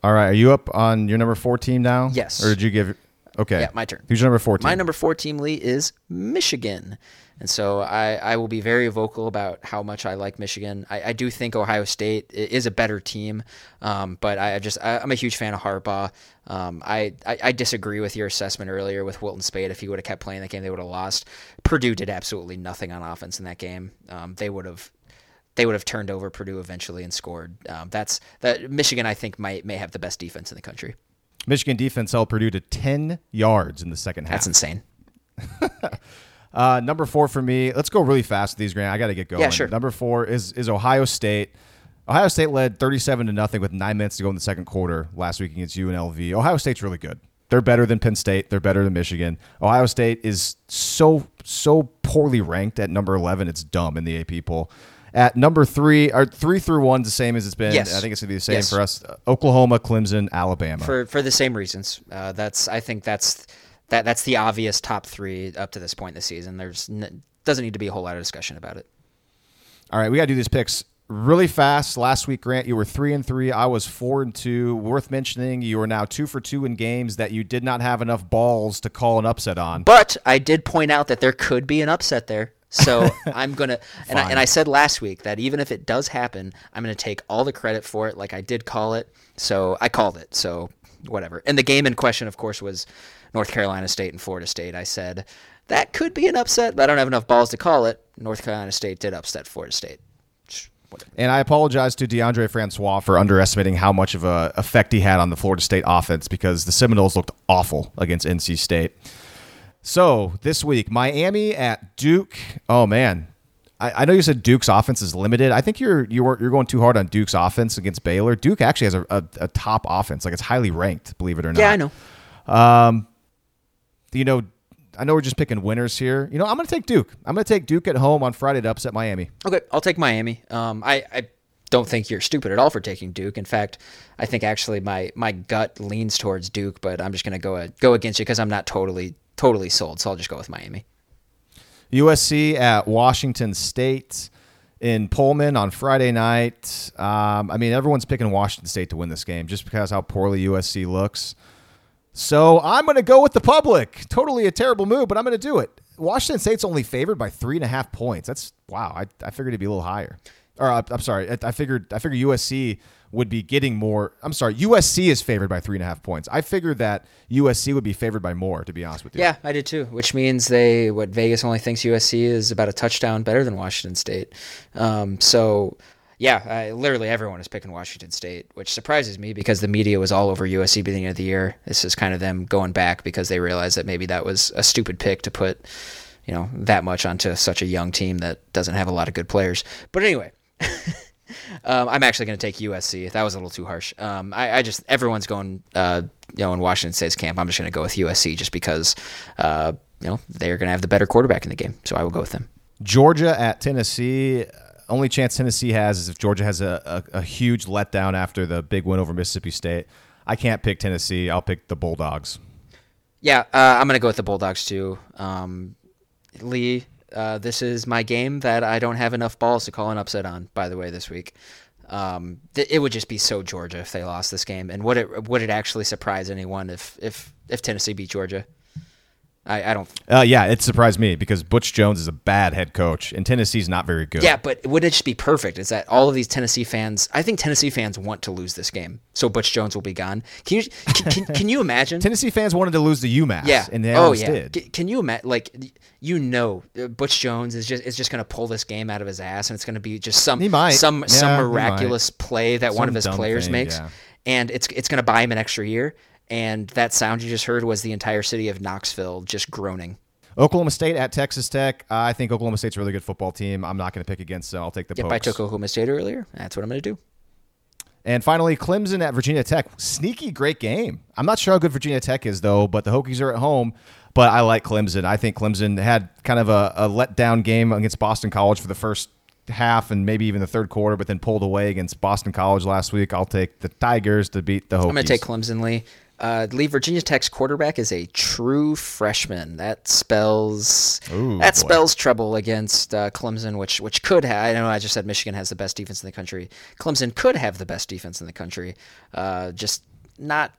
All right, are you up on your number four team now? Yes. Or did you give? Okay. Yeah, my turn. Who's your number four team? My number four team, Lee, is Michigan. And so I, I will be very vocal about how much I like Michigan. I, I do think Ohio State is a better team, um, but I just I, am a huge fan of Harbaugh. Um, I, I, I disagree with your assessment earlier with Wilton Speight. If he would have kept playing that game, they would have lost. Purdue did absolutely nothing on offense in that game. Um, they would have they would have turned over Purdue eventually and scored. Um, that's that Michigan. I think might may have the best defense in the country. Michigan defense held Purdue to ten yards in the second half. That's insane. [LAUGHS] Uh, number four for me. Let's go really fast with these, Grant. I got to get going. Yeah, sure. Number four is is Ohio State. Ohio State led 37 to nothing with nine minutes to go in the second quarter last week against UNLV. Ohio State's really good. They're better than Penn State. They're better than Michigan. Ohio State is so so poorly ranked at number 11. It's dumb in the AP poll. At number three, or three through one, the same as it's been. Yes. I think it's gonna be the same yes. for us. Oklahoma, Clemson, Alabama. For for the same reasons. Uh, that's I think that's that that's the obvious top three up to this point in the season. There's n- doesn't need to be a whole lot of discussion about it. All right, we got to do these picks really fast last week, Grant. You were three and three. I was four and two. Worth mentioning, you are now two for two in games that you did not have enough balls to call an upset on. But I did point out that there could be an upset there. So [LAUGHS] I'm gonna, and I, and I said last week that even if it does happen, I'm gonna take all the credit for it, like I did call it. So I called it. So whatever. And the game in question, of course, was North Carolina State and Florida State. I said that could be an upset, but I don't have enough balls to call it. North Carolina State did upset Florida State. And I apologize to Deondre Francois for underestimating how much of a effect he had on the Florida State offense because the Seminoles looked awful against NC State. So this week, Miami at Duke. Oh man, I, I know you said Duke's offense is limited. I think you're you're you're going too hard on Duke's offense against Baylor. Duke actually has a, a, a top offense, like it's highly ranked, believe it or not. Yeah, I know. Um, you know, I know we're just picking winners here. You know, I'm going to take Duke. I'm going to take Duke at home on Friday to upset Miami. Okay, I'll take Miami. Um, I, I don't think you're stupid at all for taking Duke. In fact, I think actually my my gut leans towards Duke, but I'm just going to go go against you because I'm not totally totally sold. So I'll just go with Miami. USC at Washington State in Pullman on Friday night. Um, I mean, everyone's picking Washington State to win this game just because how poorly USC looks. So I'm going to go with the public. Totally a terrible move, but I'm going to do it. Washington State's only favored by three and a half points. That's wow. I, I figured it'd be a little higher. Or uh, I'm sorry. I, I figured I figured USC would be getting more. I'm sorry. USC is favored by three and a half points. I figured that USC would be favored by more. To be honest with you. Yeah, I did too. Which means they what Vegas only thinks USC is about a touchdown better than Washington State. Um, so yeah, I, literally everyone is picking Washington State, which surprises me because the media was all over USC beginning of the year. This is kind of them going back because they realized that maybe that was a stupid pick to put, you know, that much onto such a young team that doesn't have a lot of good players. But anyway. [LAUGHS] um, I'm actually going to take USC. That was a little too harsh. Um, I, I, just everyone's going, uh, you know, in Washington State's camp. I'm just going to go with USC just because, uh, you know, they're going to have the better quarterback in the game. So I will go with them. Georgia at Tennessee only chance Tennessee has is if Georgia has a, a, a, huge letdown after the big win over Mississippi State. I can't pick Tennessee. I'll pick the Bulldogs. Yeah, uh, I'm going to go with the Bulldogs too. Um, Lee, uh, this is my game that I don't have enough balls to call an upset on. By the way, this week, um, th- it would just be so Georgia if they lost this game, and would it would it actually surprise anyone if if if Tennessee beat Georgia? I, I don't. Uh, yeah, it surprised me because Butch Jones is a bad head coach, and Tennessee's not very good. Yeah, but would it just be perfect? Is that all of these Tennessee fans? I think Tennessee fans want to lose this game, so Butch Jones will be gone. Can you [LAUGHS] can, can, can you imagine? Tennessee fans wanted to lose the UMass. Yeah. and they oh yeah. did. Can, can you imagine? Like you know, uh, Butch Jones is just is just going to pull this game out of his ass, and it's going to be just some some yeah, some miraculous play that some one of his players thing, makes, yeah. and it's it's going to buy him an extra year. And that sound you just heard was the entire city of Knoxville just groaning. Oklahoma State at Texas Tech. Uh, I think Oklahoma State's a really good football team. I'm not going to pick against them. I'll take the yep, Pokes. I took Oklahoma State earlier. That's what I'm going to do. And finally, Clemson at Virginia Tech. Sneaky, great game. I'm not sure how good Virginia Tech is, though, but the Hokies are at home. But I like Clemson. I think Clemson had kind of a, a letdown game against Boston College for the first half and maybe even the third quarter, but then pulled away against Boston College last week. I'll take the Tigers to beat the Hokies. I'm going to take Clemson Lee. Uh, Lee Virginia Tech's quarterback is a true freshman. That spells Ooh, that boy. spells trouble against uh, Clemson, which which could have. I know I just said Michigan has the best defense in the country. Clemson could have the best defense in the country. Uh, just not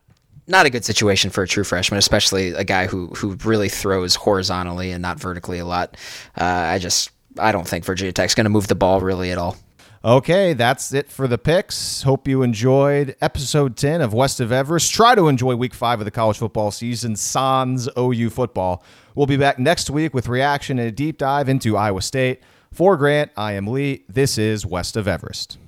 not a good situation for a true freshman, especially a guy who who really throws horizontally and not vertically a lot. Uh, I just I don't think Virginia Tech's going to move the ball really at all. Okay, that's it for the picks. Hope you enjoyed episode 10 of West of Everest. Try to enjoy week five of the college football season, Sans OU football. We'll be back next week with reaction and a deep dive into Iowa State. For Grant, I am Lee. This is West of Everest.